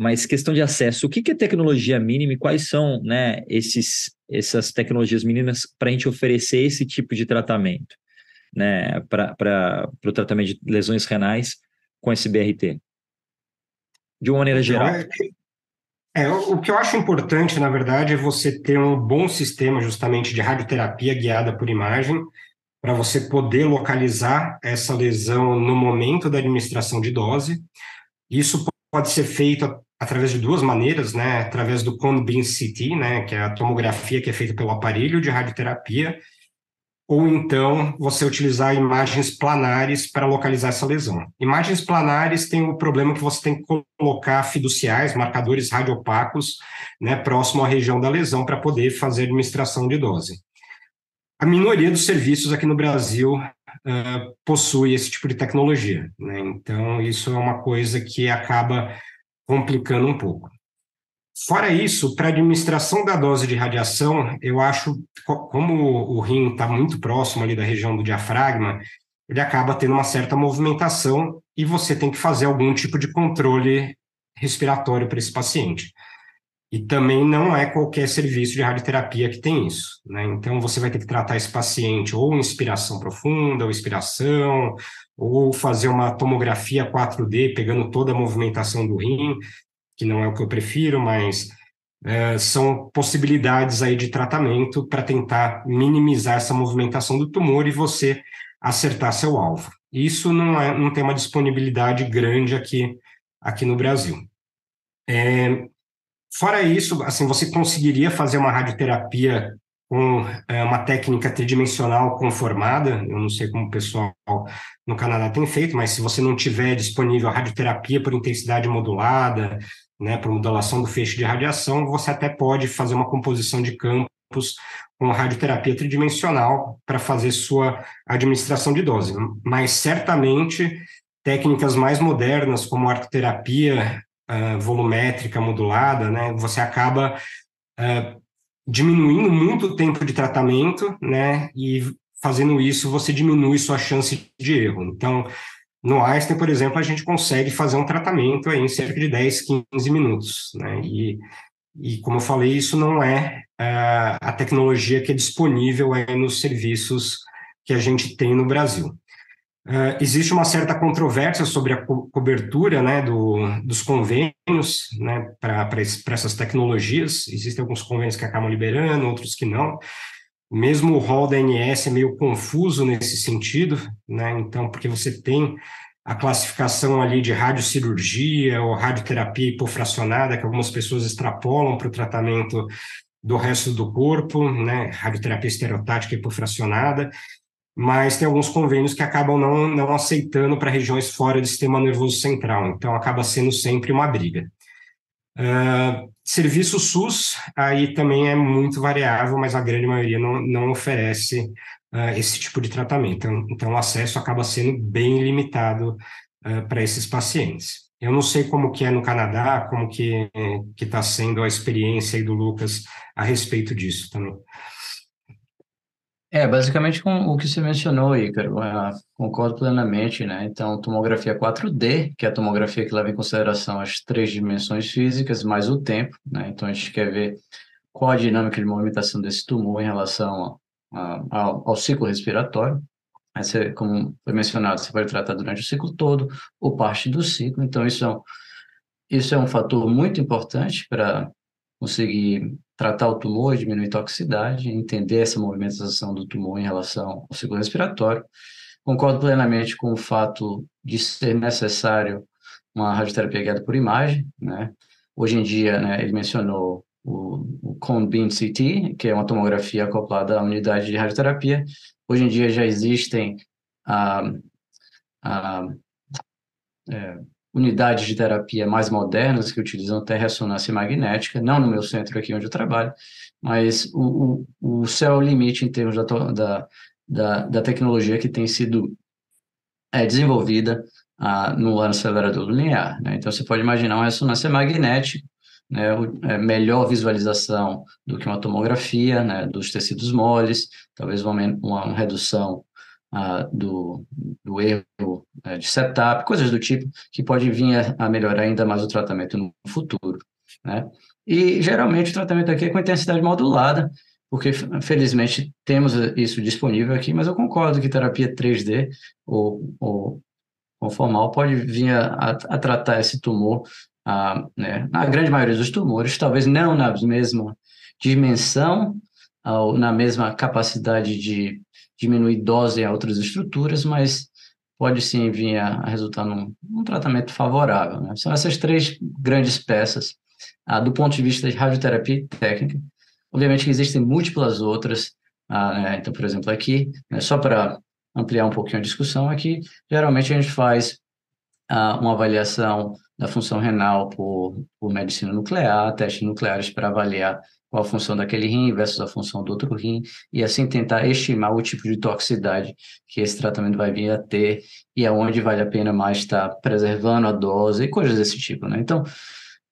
mas questão de acesso, o que, que é tecnologia mínima e quais são né, esses, essas tecnologias mínimas para a gente oferecer esse tipo de tratamento, né, para o tratamento de lesões renais com esse BRT? De uma maneira geral. É, é, o que eu acho importante, na verdade, é você ter um bom sistema justamente de radioterapia guiada por imagem, para você poder localizar essa lesão no momento da administração de dose. Isso pode ser feito através de duas maneiras, né? Através do cone beam CT, né? Que é a tomografia que é feita pelo aparelho de radioterapia, ou então você utilizar imagens planares para localizar essa lesão. Imagens planares têm o problema que você tem que colocar fiduciais, marcadores radiopacos, né, próximo à região da lesão para poder fazer administração de dose. a minoria dos serviços aqui no Brasil uh, possui esse tipo de tecnologia. Né? Então, isso é uma coisa que acaba complicando um pouco. Fora isso, para administração da dose de radiação, eu acho, como o rim está muito próximo ali da região do diafragma, ele acaba tendo uma certa movimentação e você tem que fazer algum tipo de controle respiratório para esse paciente. E também não é qualquer serviço de radioterapia que tem isso. Né? Então, você vai ter que tratar esse paciente ou inspiração profunda, ou inspiração, ou fazer uma tomografia 4D, pegando toda a movimentação do rim, que não é o que eu prefiro, mas é, são possibilidades aí de tratamento para tentar minimizar essa movimentação do tumor e você acertar seu alvo. Isso não, é, não tem uma disponibilidade grande aqui, aqui no Brasil. É, Fora isso, assim, você conseguiria fazer uma radioterapia com é, uma técnica tridimensional conformada, eu não sei como o pessoal no Canadá tem feito, mas se você não tiver disponível a radioterapia por intensidade modulada, né, por modulação do feixe de radiação, você até pode fazer uma composição de campos com radioterapia tridimensional para fazer sua administração de dose. Mas certamente técnicas mais modernas, como arteterapia, uh, volumétrica modulada, né, você acaba uh, diminuindo muito o tempo de tratamento, né, e fazendo isso você diminui sua chance de erro. Então, no Einstein, por exemplo, a gente consegue fazer um tratamento em cerca de 10, 15 minutos, né, e, e como eu falei, isso não é uh, a tecnologia que é disponível nos serviços que a gente tem no Brasil. Uh, existe uma certa controvérsia sobre a co cobertura né, do, dos convênios né, para essas tecnologias. Existem alguns convênios que acabam liberando, outros que não. Mesmo o rol da ANS é meio confuso nesse sentido, né? então, porque você tem a classificação ali de radiocirurgia ou radioterapia hipofracionada, que algumas pessoas extrapolam para o tratamento do resto do corpo, né? radioterapia estereotática hipofracionada, mas tem alguns convênios que acabam não, não aceitando para regiões fora do sistema nervoso central, então acaba sendo sempre uma briga. Uh, serviço SUS, aí também é muito variável, mas a grande maioria não, não oferece uh, esse tipo de tratamento, então, então, o acesso acaba sendo bem limitado uh, para esses pacientes. Eu não sei como que é no Canadá, como que está sendo a experiência do Lucas a respeito disso também. É, basicamente com o que você mencionou, Ícaro, é, concordo plenamente, né? Então, tomografia 4D, que é a tomografia que leva em consideração as três dimensões físicas, mais o tempo, né? Então, a gente quer ver qual a dinâmica de movimentação desse tumor em relação a, a, ao, ao, ciclo respiratório. Aí você, como foi mencionado, você vai tratar durante o ciclo todo ou parte do ciclo, então isso é um, isso é um fator muito importante para conseguir tratar o tumor, diminuir a toxicidade, entender essa movimentação do tumor em relação ao ciclo respiratório. Concordo plenamente com o fato de ser necessário uma radioterapia guiada por imagem, né? Hoje em dia, né, ele mencionou o, o Cone Beam CT, que é uma tomografia acoplada à unidade de radioterapia. Hoje em dia já existem ah, ah, é, unidades de terapia mais modernas que utilizam até ressonância magnética, não no meu centro aqui onde eu trabalho, mas o, o, o céu é o limite em termos da, da, da, da tecnologia que tem sido é, desenvolvida ah, no acelerador linear. Né? Então, você pode imaginar uma ressonância magnética, né, é, melhor visualização do que uma tomografia né, dos tecidos moles, talvez uma, uma, uma redução do, do erro né, de setup, coisas do tipo, que pode vir a, a, melhorar ainda mais o tratamento no futuro. Né? E geralmente o tratamento aqui é com intensidade modulada, porque felizmente temos isso disponível aqui, mas eu concordo que terapia 3D ou, ou conformal pode vir a, a, a tratar esse tumor, a, né, na grande maioria dos tumores, talvez não na mesma dimensão, ou na mesma capacidade de diminuir dose em outras estruturas, mas pode sim vir a, a resultar num, num, tratamento favorável. Né? São essas três grandes peças, ah, do ponto de vista de radioterapia técnica. Obviamente que existem múltiplas outras, ah, né? então, por exemplo, aqui, né, só para ampliar um pouquinho a discussão aqui, geralmente a gente faz ah, uma avaliação da função renal por, por medicina nuclear, testes nucleares para avaliar qual a função daquele rim versus a função do outro rim, e assim tentar estimar o tipo de toxicidade que esse tratamento vai vir a ter e aonde vale a pena mais estar preservando a dose e coisas desse tipo, né? Então,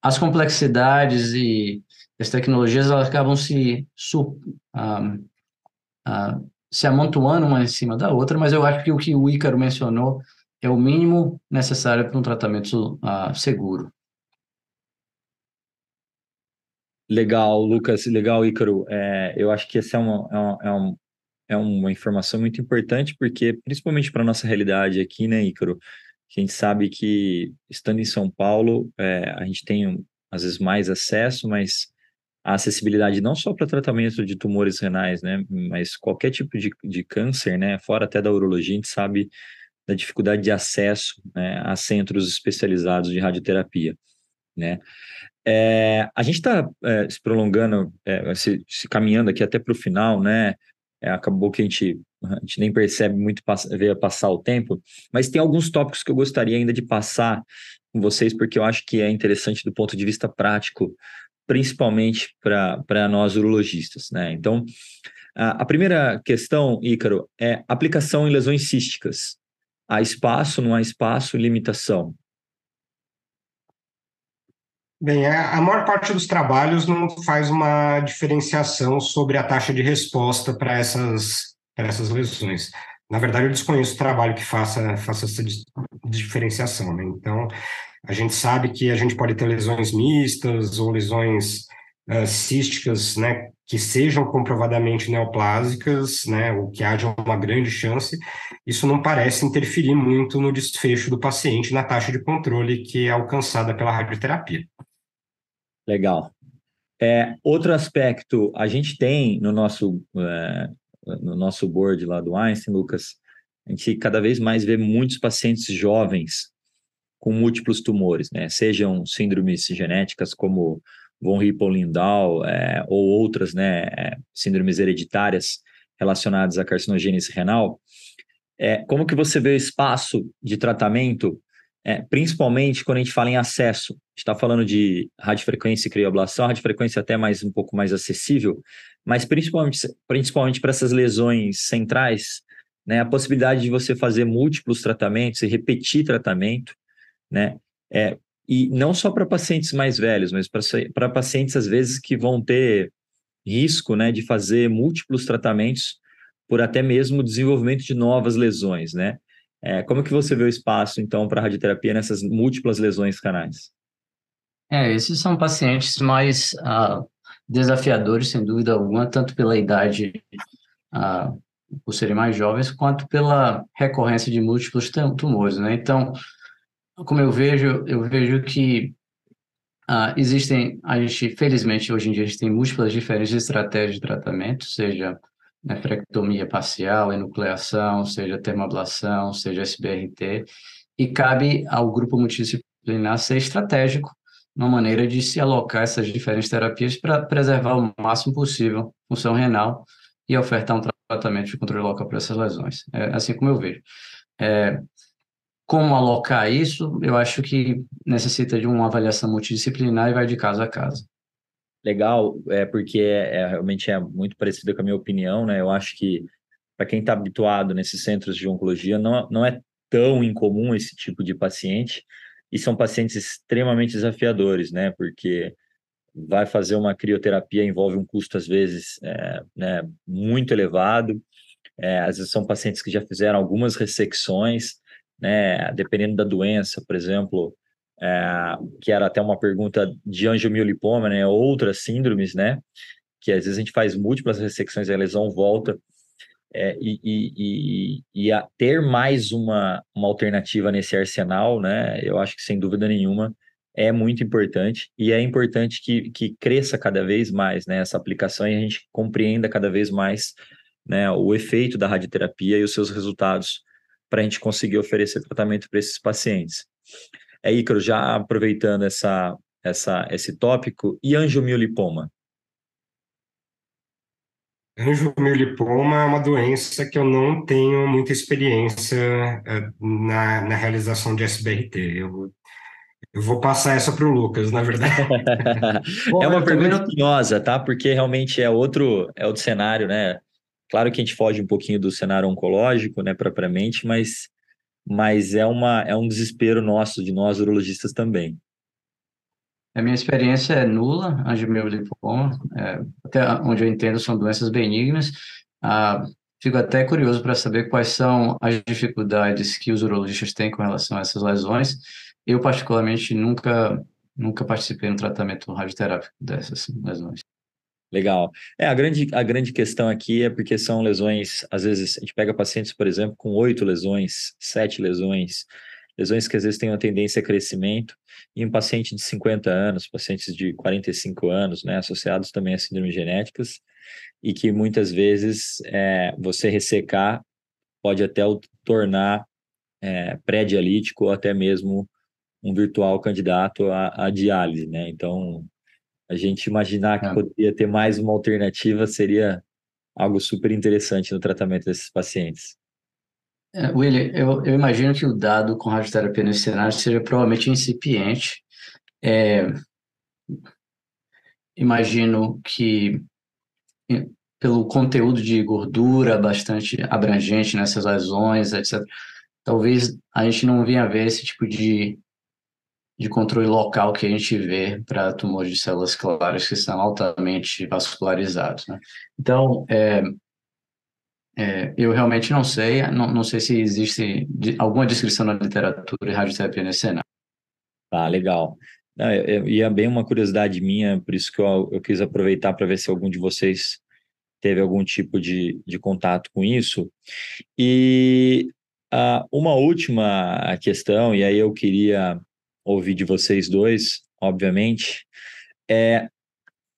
as complexidades e as tecnologias elas acabam se um, uh, se amontoando uma em cima da outra, mas eu acho que o que o Ícaro mencionou é o mínimo necessário para um tratamento uh, seguro. Legal, Lucas, legal, Ícaro. É, eu acho que essa é uma, é, uma, é, é uma informação muito importante, porque, principalmente para a nossa realidade aqui, né, Ícaro, a gente sabe que, estando em São Paulo, é, a gente tem, às vezes, mais acesso, mas a acessibilidade não só para tratamento de tumores renais, né, mas qualquer tipo de, de câncer, né, fora até da urologia, a gente sabe da dificuldade de acesso né, a centros especializados de radioterapia, né. É, a gente está é, se prolongando, é, se, se, caminhando aqui até para o final, né, é, acabou que a gente, a gente nem percebe muito pass ver passar o tempo, mas tem alguns tópicos que eu gostaria ainda de passar com vocês, porque eu acho que é interessante do ponto de vista prático principalmente para nós urologistas. Né? Então, a, a primeira questão, Ícaro, é aplicação em lesões císticas. Há espaço, não há espaço, limitação? Bem, a maior parte dos trabalhos não faz uma diferenciação sobre a taxa de resposta para essas, essas lesões. Na verdade, eu desconheço o trabalho que faça, faça essa diferenciação. Né? Então, a gente sabe que a gente pode ter lesões mistas ou lesões uh, císticas, né, que sejam comprovadamente neoplásicas, né, ou que haja uma grande chance. Isso não parece interferir muito no desfecho do paciente, na taxa de controle que é alcançada pela radioterapia. Legal. É, outro aspecto, a gente tem no nosso, é, no nosso board lá do Einstein, Lucas, a gente cada vez mais vê muitos pacientes jovens com múltiplos tumores, né? Sejam síndromes genéticas como von Hippel-Lindau é, ou outras, né, é, síndromes hereditárias relacionadas à carcinogênese renal. É, como que você vê o espaço de tratamento, é, principalmente quando a gente fala em acesso? A gente está falando de radiofrequência e crioablação, radiofrequência até mais um pouco mais acessível, mas principalmente, principalmente para essas lesões centrais, né, a possibilidade de você fazer múltiplos tratamentos e repetir tratamento, né? É, e não só para pacientes mais velhos, mas para pacientes, às vezes, que vão ter risco né, de fazer múltiplos tratamentos por até mesmo desenvolvimento de novas lesões, né? É, como que você vê o espaço, então, para radioterapia nessas múltiplas lesões canais? É, esses são pacientes mais uh, desafiadores, sem dúvida alguma, tanto pela idade, uh, por serem mais jovens, quanto pela recorrência de múltiplos tumores, né? Então, como eu vejo, eu vejo que uh, existem, a gente, felizmente, hoje em dia, a gente tem múltiplas diferentes estratégias de tratamento, seja nefrectomia parcial, enucleação, seja termoablação, seja SBRT, e cabe ao grupo multidisciplinar ser estratégico uma maneira de se alocar essas diferentes terapias para preservar o máximo possível a função renal e ofertar um tratamento de controle local para essas lesões. É assim como eu vejo. É, como alocar isso, eu acho que necessita de uma avaliação multidisciplinar e vai de caso a caso. Legal, é porque é, é realmente é muito parecido com a minha opinião, né? Eu acho que para quem está habituado nesses centros de oncologia, não, não é tão incomum esse tipo de paciente, e são pacientes extremamente desafiadores, né? Porque vai fazer uma crioterapia envolve um custo, às vezes, é, né, muito elevado. É, às vezes são pacientes que já fizeram algumas ressecções, né? Dependendo da doença, por exemplo, é, que era até uma pergunta de angiomiolipoma, né? Outras síndromes, né? Que às vezes a gente faz múltiplas ressecções e a lesão volta. É, e, e, e, e a ter mais uma, uma alternativa nesse arsenal, né? Eu acho que sem dúvida nenhuma é muito importante e é importante que, que cresça cada vez mais né, essa aplicação e a gente compreenda cada vez mais né, o efeito da radioterapia e os seus resultados para a gente conseguir oferecer tratamento para esses pacientes. É, Ícaro, já aproveitando essa, essa, esse tópico, e angiomiolipoma? Angiomiolipoma é uma doença que eu não tenho muita experiência eh, na, na realização de SBRT. Eu, Eu vou passar essa para o Lucas, na verdade. (laughs) Bom, é uma pergunta não... tá? Porque realmente é outro, é outro cenário, né? Claro que a gente foge um pouquinho do cenário oncológico, né, propriamente, mas, mas é, uma, é um desespero nosso, de nós urologistas também. A minha experiência é nula, angiomiolipoma, é, até onde eu entendo são doenças benignas. Ah, fico até curioso para saber quais são as dificuldades que os urologistas têm com relação a essas lesões. Eu, particularmente, nunca, nunca participei no tratamento radioterápico dessas lesões. Legal. É, a grande, a grande questão aqui é porque são lesões, às vezes, a gente pega pacientes, por exemplo, com oito lesões, sete lesões, lesões que às vezes têm uma tendência a crescimento, e um paciente de 50 anos, pacientes de 45 anos, né, associados também a síndromes genéticas, e que muitas vezes é, você ressecar pode até o tornar é, pré-dialítico ou até mesmo um virtual candidato à, diálise, né? Então, a gente imaginar que é. poderia ter mais uma alternativa seria algo super interessante no tratamento desses pacientes. É, William, eu, eu, imagino que o dado com radioterapia nesse cenário seja provavelmente incipiente. É, imagino que pelo conteúdo de gordura bastante abrangente nessas lesões, etc., talvez a gente não venha ver esse tipo de de controle local que a gente vê para tumores de células claras que são altamente vascularizados. Né? Então, é, é, eu realmente não sei, não, não sei se existe alguma descrição na literatura de radioterapia nesse cenário. Tá, legal. E é bem uma curiosidade minha, por isso que eu, eu quis aproveitar para ver se algum de vocês teve algum tipo de, de contato com isso. E uh, uma última questão, e aí eu queria ouvir de vocês dois, obviamente. É,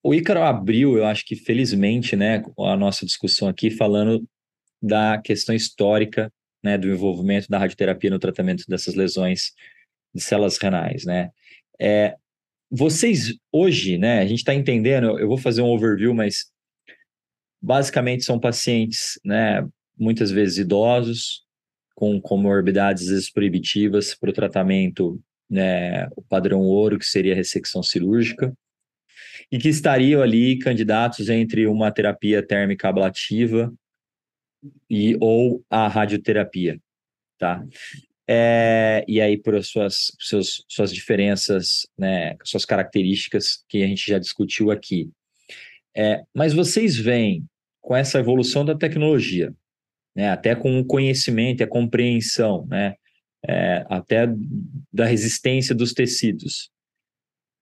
o Ícaro abriu, eu acho que felizmente, né, a nossa discussão aqui falando da questão histórica, né, do envolvimento da radioterapia no tratamento dessas lesões de células renais, né. É, vocês hoje, né, a gente está entendendo, eu vou fazer um overview, mas basicamente são pacientes, né, muitas vezes idosos, com comorbidades proibitivas para o tratamento né, o padrão ouro, que seria a ressecção cirúrgica, e que estariam ali candidatos entre uma terapia térmica ablativa e ou a radioterapia, tá? É, e aí por suas, suas, suas diferenças, né, suas características que a gente já discutiu aqui. É, mas vocês veem com essa evolução da tecnologia, né, até com o conhecimento, a compreensão, né, é, até da resistência dos tecidos.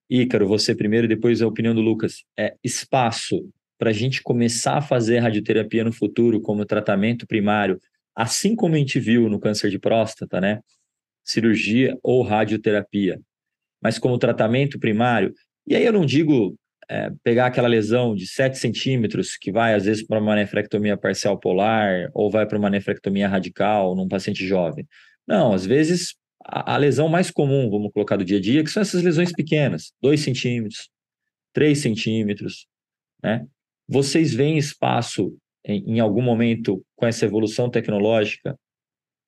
Ícaro, você primeiro, depois a opinião do Lucas. É espaço para a gente começar a fazer radioterapia no futuro como tratamento primário, assim como a gente viu no câncer de próstata, né? Cirurgia ou radioterapia, mas como tratamento primário. E aí eu não digo é, pegar aquela lesão de 7 centímetros que vai às vezes para uma nefrectomia parcial polar ou vai para uma nefrectomia radical num paciente jovem. Não, às vezes a, a, lesão mais comum, vamos colocar do dia a dia, que são essas lesões pequenas, 2 centímetros, 3 centímetros, né? Vocês veem espaço em, em algum momento com essa evolução tecnológica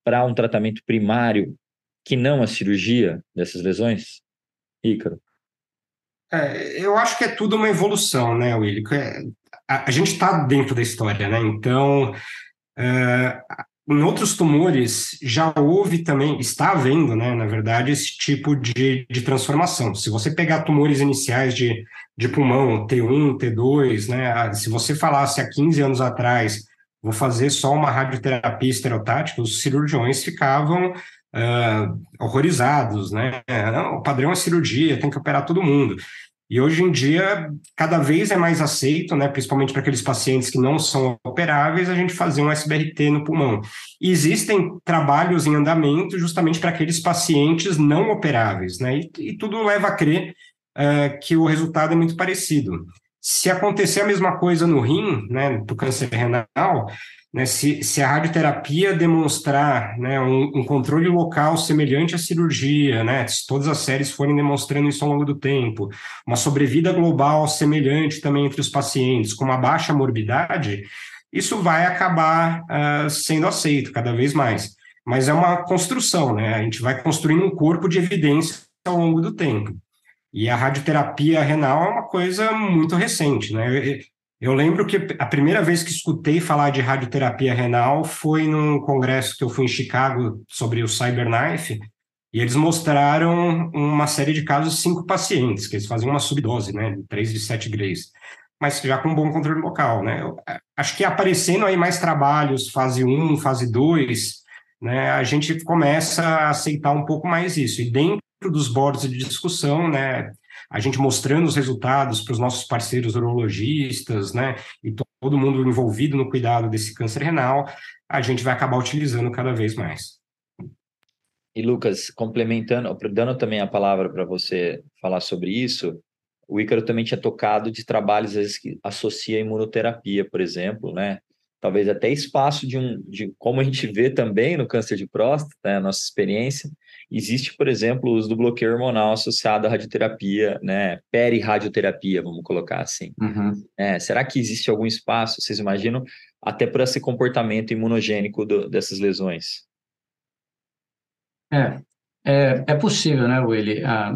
para um tratamento primário que não a cirurgia dessas lesões? Ícaro? É, eu acho que é tudo uma evolução, né, Willi? É, a, a gente está dentro da história, né? Então, é, em outros tumores já houve também, está havendo, né, na verdade, esse tipo de, de transformação. Se você pegar tumores iniciais de, de pulmão, T1, T2, né, se você falasse há 15 anos atrás, vou fazer só uma radioterapia estereotática, os cirurgiões ficavam uh, horrorizados, né? O padrão é cirurgia, tem que operar todo mundo. E hoje em dia, cada vez é mais aceito, né, principalmente para aqueles pacientes que não são operáveis, a gente fazer um SBRT no pulmão. E existem trabalhos em andamento justamente para aqueles pacientes não operáveis, né, e, e tudo leva a crer uh, que o resultado é muito parecido. Se acontecer a mesma coisa no rim, né, do câncer renal, né, se, se, a radioterapia demonstrar né, um, um, controle local semelhante à cirurgia, né, se todas as séries forem demonstrando isso ao longo do tempo, uma sobrevida global semelhante também entre os pacientes, com uma baixa morbidade, isso vai acabar uh, sendo aceito cada vez mais. Mas é uma construção, né? A gente vai construindo um corpo de evidências ao longo do tempo. E a radioterapia renal é uma coisa muito recente, né? Eu, eu lembro que a primeira vez que escutei falar de radioterapia renal foi num congresso que eu fui em Chicago sobre o Cyberknife, e eles mostraram uma série de casos cinco pacientes, que eles faziam uma subdose, né, 3 de 7 grays, mas já com bom controle local, né? Eu acho que aparecendo aí mais trabalhos, fase 1, fase 2, né, a gente começa a aceitar um pouco mais isso. E dentro dos boards de discussão, né, a gente mostrando os resultados para os nossos parceiros urologistas, né, e todo mundo envolvido no cuidado desse câncer renal, a gente vai acabar utilizando cada vez mais. E Lucas, complementando, dando também a palavra para você falar sobre isso, o Ícaro também tinha tocado de trabalhos às vezes que associa a imunoterapia, por exemplo, né? Talvez até espaço de um, de como a gente vê também no câncer de próstata, né? a nossa experiência, Existe, por exemplo, o uso do bloqueio hormonal associado à radioterapia, né? Peri-radioterapia, vamos colocar assim. Uhum. É, será que existe algum espaço, vocês imaginam, até por esse comportamento imunogênico do, dessas lesões? É, é, é possível, né, Willy? Ah,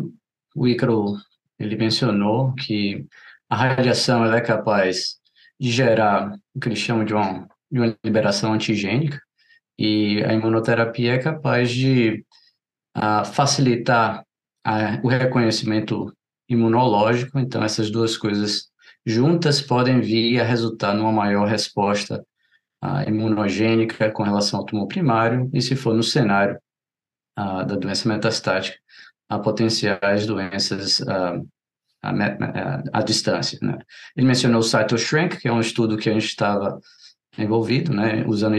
o Icaro, ele mencionou que a radiação ela é capaz de gerar o que eles chamam de uma, de uma liberação antigênica, e a imunoterapia é capaz de a facilitar a, o reconhecimento imunológico. Então, essas duas coisas juntas podem vir a resultar numa maior resposta imunogênica com relação ao tumor primário, e se for no cenário da doença metastática, a potenciais doenças à distância. Né? Ele mencionou o CytoShrink, que é um estudo que a gente estava envolvido, né, usando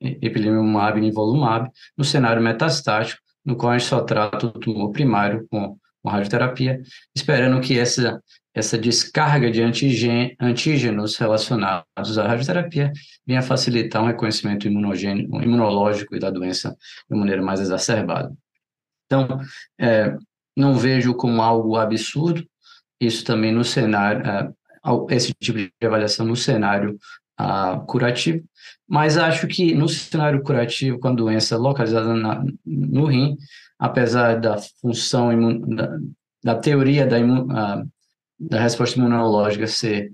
ipilimumab e nivolumab, no cenário metastático, no qual a gente só trata o tumor primário com, com radioterapia, esperando que essa, essa descarga de antigen, antígenos relacionados à radioterapia venha facilitar um reconhecimento imunológico da doença de maneira mais exacerbada. Então, é, não vejo como algo absurdo, isso também no cenário, é, esse tipo de avaliação no cenário uh, curativo, mas acho que no cenário curativo, com a doença localizada na, no rim, apesar da função imun, da, da, teoria da, imun, uh, da resposta imunológica ser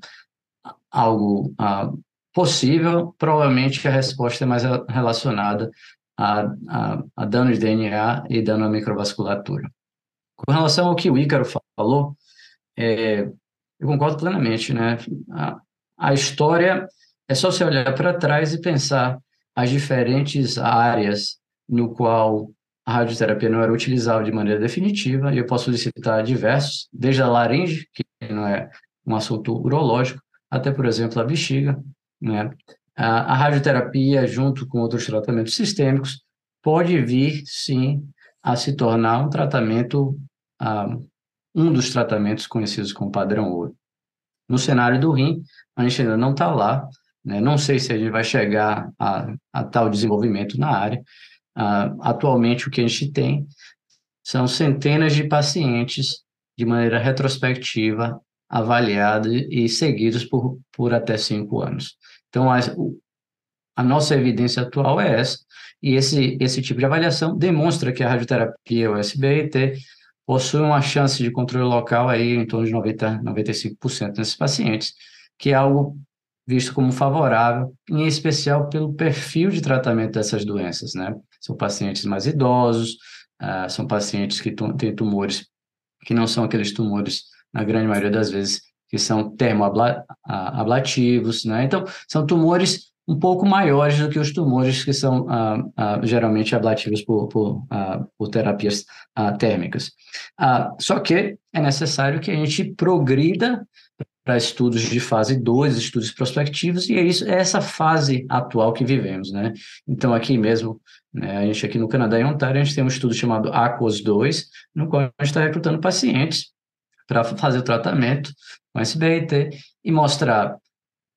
algo uh, possível, provavelmente a resposta é mais relacionada a, a, a dano de DNA e dano à microvasculatura. Com relação ao que o Ícaro falou, é, eu concordo plenamente, né? A, a história é só você olhar para trás e pensar as diferentes áreas no qual a radioterapia não era utilizável de maneira definitiva, e eu posso citar diversos, desde a laringe, que não é um assunto urológico, até, por exemplo, a bexiga. Né? A, a radioterapia, junto com outros tratamentos sistêmicos, pode vir, sim, a se tornar um tratamento, ah, um dos tratamentos conhecidos como padrão ouro. No cenário do rim, a gente ainda não está lá, né? Não sei se a gente vai chegar a, a tal desenvolvimento na área. Uh, atualmente, o que a gente tem são centenas de pacientes de maneira retrospectiva, avaliados e seguidos por, por até cinco anos. Então, a, a nossa evidência atual é essa, e esse, esse tipo de avaliação demonstra que a radioterapia USB-IT possui uma chance de controle local aí em torno de 90, 95% nesses pacientes, que é algo visto como favorável, em especial pelo perfil de tratamento dessas doenças, né? São pacientes mais idosos, uh, são pacientes que têm tumores que não são aqueles tumores, na grande maioria das vezes, que são termoablativos, né? Então, são tumores um pouco maiores do que os tumores que são uh, uh, geralmente ablativos por, por, por terapias térmicas. só que é necessário que a gente progrida para estudos de fase 2, estudos prospectivos, e é, isso, é essa fase atual que vivemos, né? Então, aqui mesmo, né, a gente aqui no Canadá e Ontário, a gente tem um estudo chamado ACOS 2, no qual a gente está recrutando pacientes para fazer o tratamento com SBRT e mostrar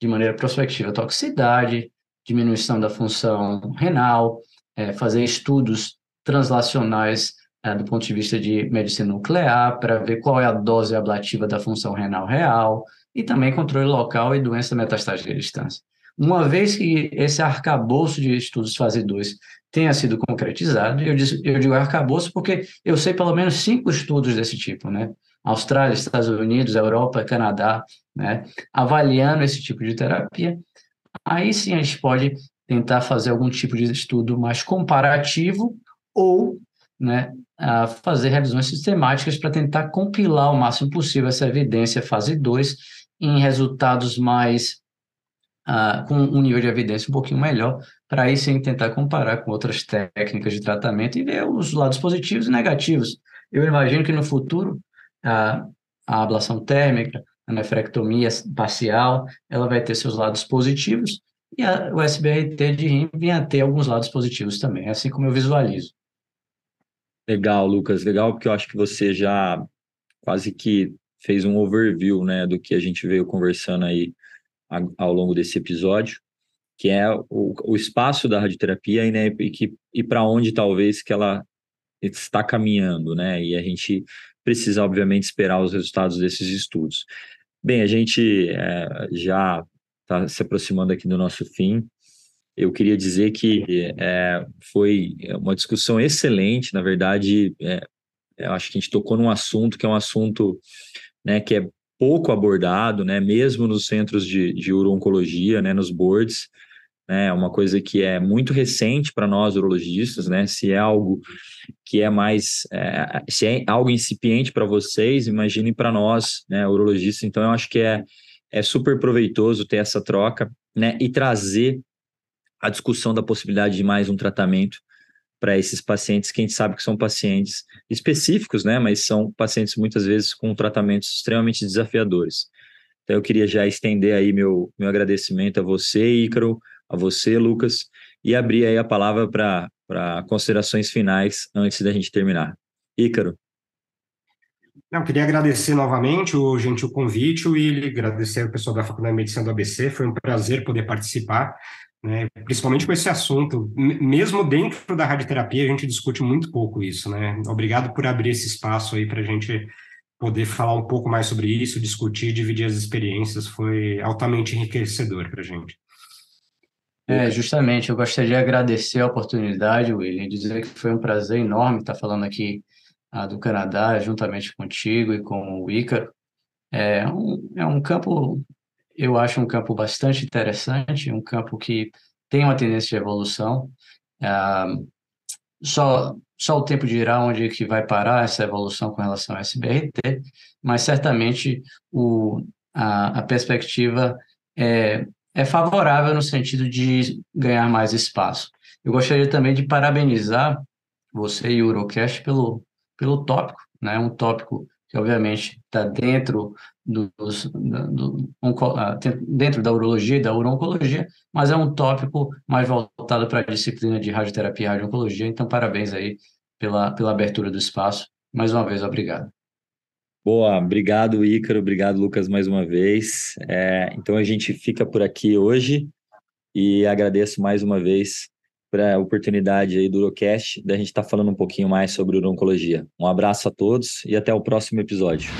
de maneira prospectiva toxicidade, diminuição da função renal, é, fazer estudos translacionais do ponto de vista de medicina nuclear, para ver qual é a dose ablativa da função renal real, e também controle local e doença metastática à distância. Uma vez que esse arcabouço de estudos fase 2 tenha sido concretizado. Eu, digo, eu digo arcabouço porque eu sei pelo menos cinco estudos desse tipo, né? Austrália, Estados Unidos, Europa, Canadá, né? Avaliando esse tipo de terapia. Aí sim a gente pode tentar fazer algum tipo de estudo mais comparativo ou né, fazer revisões sistemáticas para tentar compilar o máximo possível essa evidência fase 2 em resultados mais uh, com um nível de evidência um pouquinho melhor, para aí sim tentar comparar com outras técnicas de tratamento e ver os lados positivos e negativos. Eu imagino que no futuro a, a ablação térmica, a nefrectomia parcial, ela vai ter seus lados positivos e a, o SBRT de rim vem a ter alguns lados positivos também, assim como eu visualizo. Legal, Lucas, legal, porque eu acho que você já quase que fez um overview, né, do que a gente veio conversando aí ao longo desse episódio, que é o, o espaço da radioterapia e, né, e, que, e para onde talvez que ela está caminhando, né, e a gente precisa, obviamente, esperar os resultados desses estudos. Bem, a gente é, já está se aproximando aqui do nosso fim. Eu queria dizer que é, foi uma discussão excelente, na verdade, é, eu acho que a gente tocou num assunto que é um assunto né, que é pouco abordado, né, mesmo nos centros de, de uro-oncologia, né, nos boards, né, é uma coisa que é muito recente para nós urologistas, né, se é algo que é mais, é, se é algo incipiente para vocês, imaginem para nós, né, urologistas, então eu acho que é, é super proveitoso ter essa troca, né, e trazer a discussão da possibilidade de mais um tratamento para esses pacientes que a gente sabe que são pacientes específicos, né, mas são pacientes muitas vezes com tratamentos extremamente desafiadores. Então eu queria já estender aí meu, meu agradecimento a você, Ícaro, a você, Lucas, e abrir aí a palavra para considerações finais antes da gente terminar. Ícaro. Não, queria agradecer novamente o gentil convite e agradecer ao pessoal da Faculdade de Medicina do ABC, foi um prazer poder participar né? Principalmente com esse assunto, mesmo dentro da radioterapia, a gente discute muito pouco isso, né? Obrigado por abrir esse espaço aí para a gente poder falar um pouco mais sobre isso, discutir, dividir as experiências, foi altamente enriquecedor para a gente. É, justamente, eu gostaria de agradecer a oportunidade, William, dizer que foi um prazer enorme estar falando aqui ah, do Canadá, juntamente contigo e com o Ícaro. É um, é um campo eu acho um campo bastante interessante, um campo que tem uma tendência de evolução. Uh, só, só o tempo dirá onde é que vai parar essa evolução com relação ao SBRT, mas certamente o, a, a perspectiva é, é favorável no sentido de ganhar mais espaço. Eu gostaria também de parabenizar você e o Eurocast pelo, pelo tópico, né? um tópico que obviamente está dentro dos, do, ah, dentro da urologia e da urologia, mas é um tópico mais voltado para a disciplina de radioterapia e radiooncologia. Então, parabéns aí pela, pela abertura do espaço. Mais uma vez, obrigado. Boa, obrigado, Ícaro, obrigado, Lucas, mais uma vez. É, então, a gente fica por aqui hoje e agradeço mais uma vez para a oportunidade aí do Urocast, da gente estar tá falando um pouquinho mais sobre urologia. Um abraço a todos e até o próximo episódio.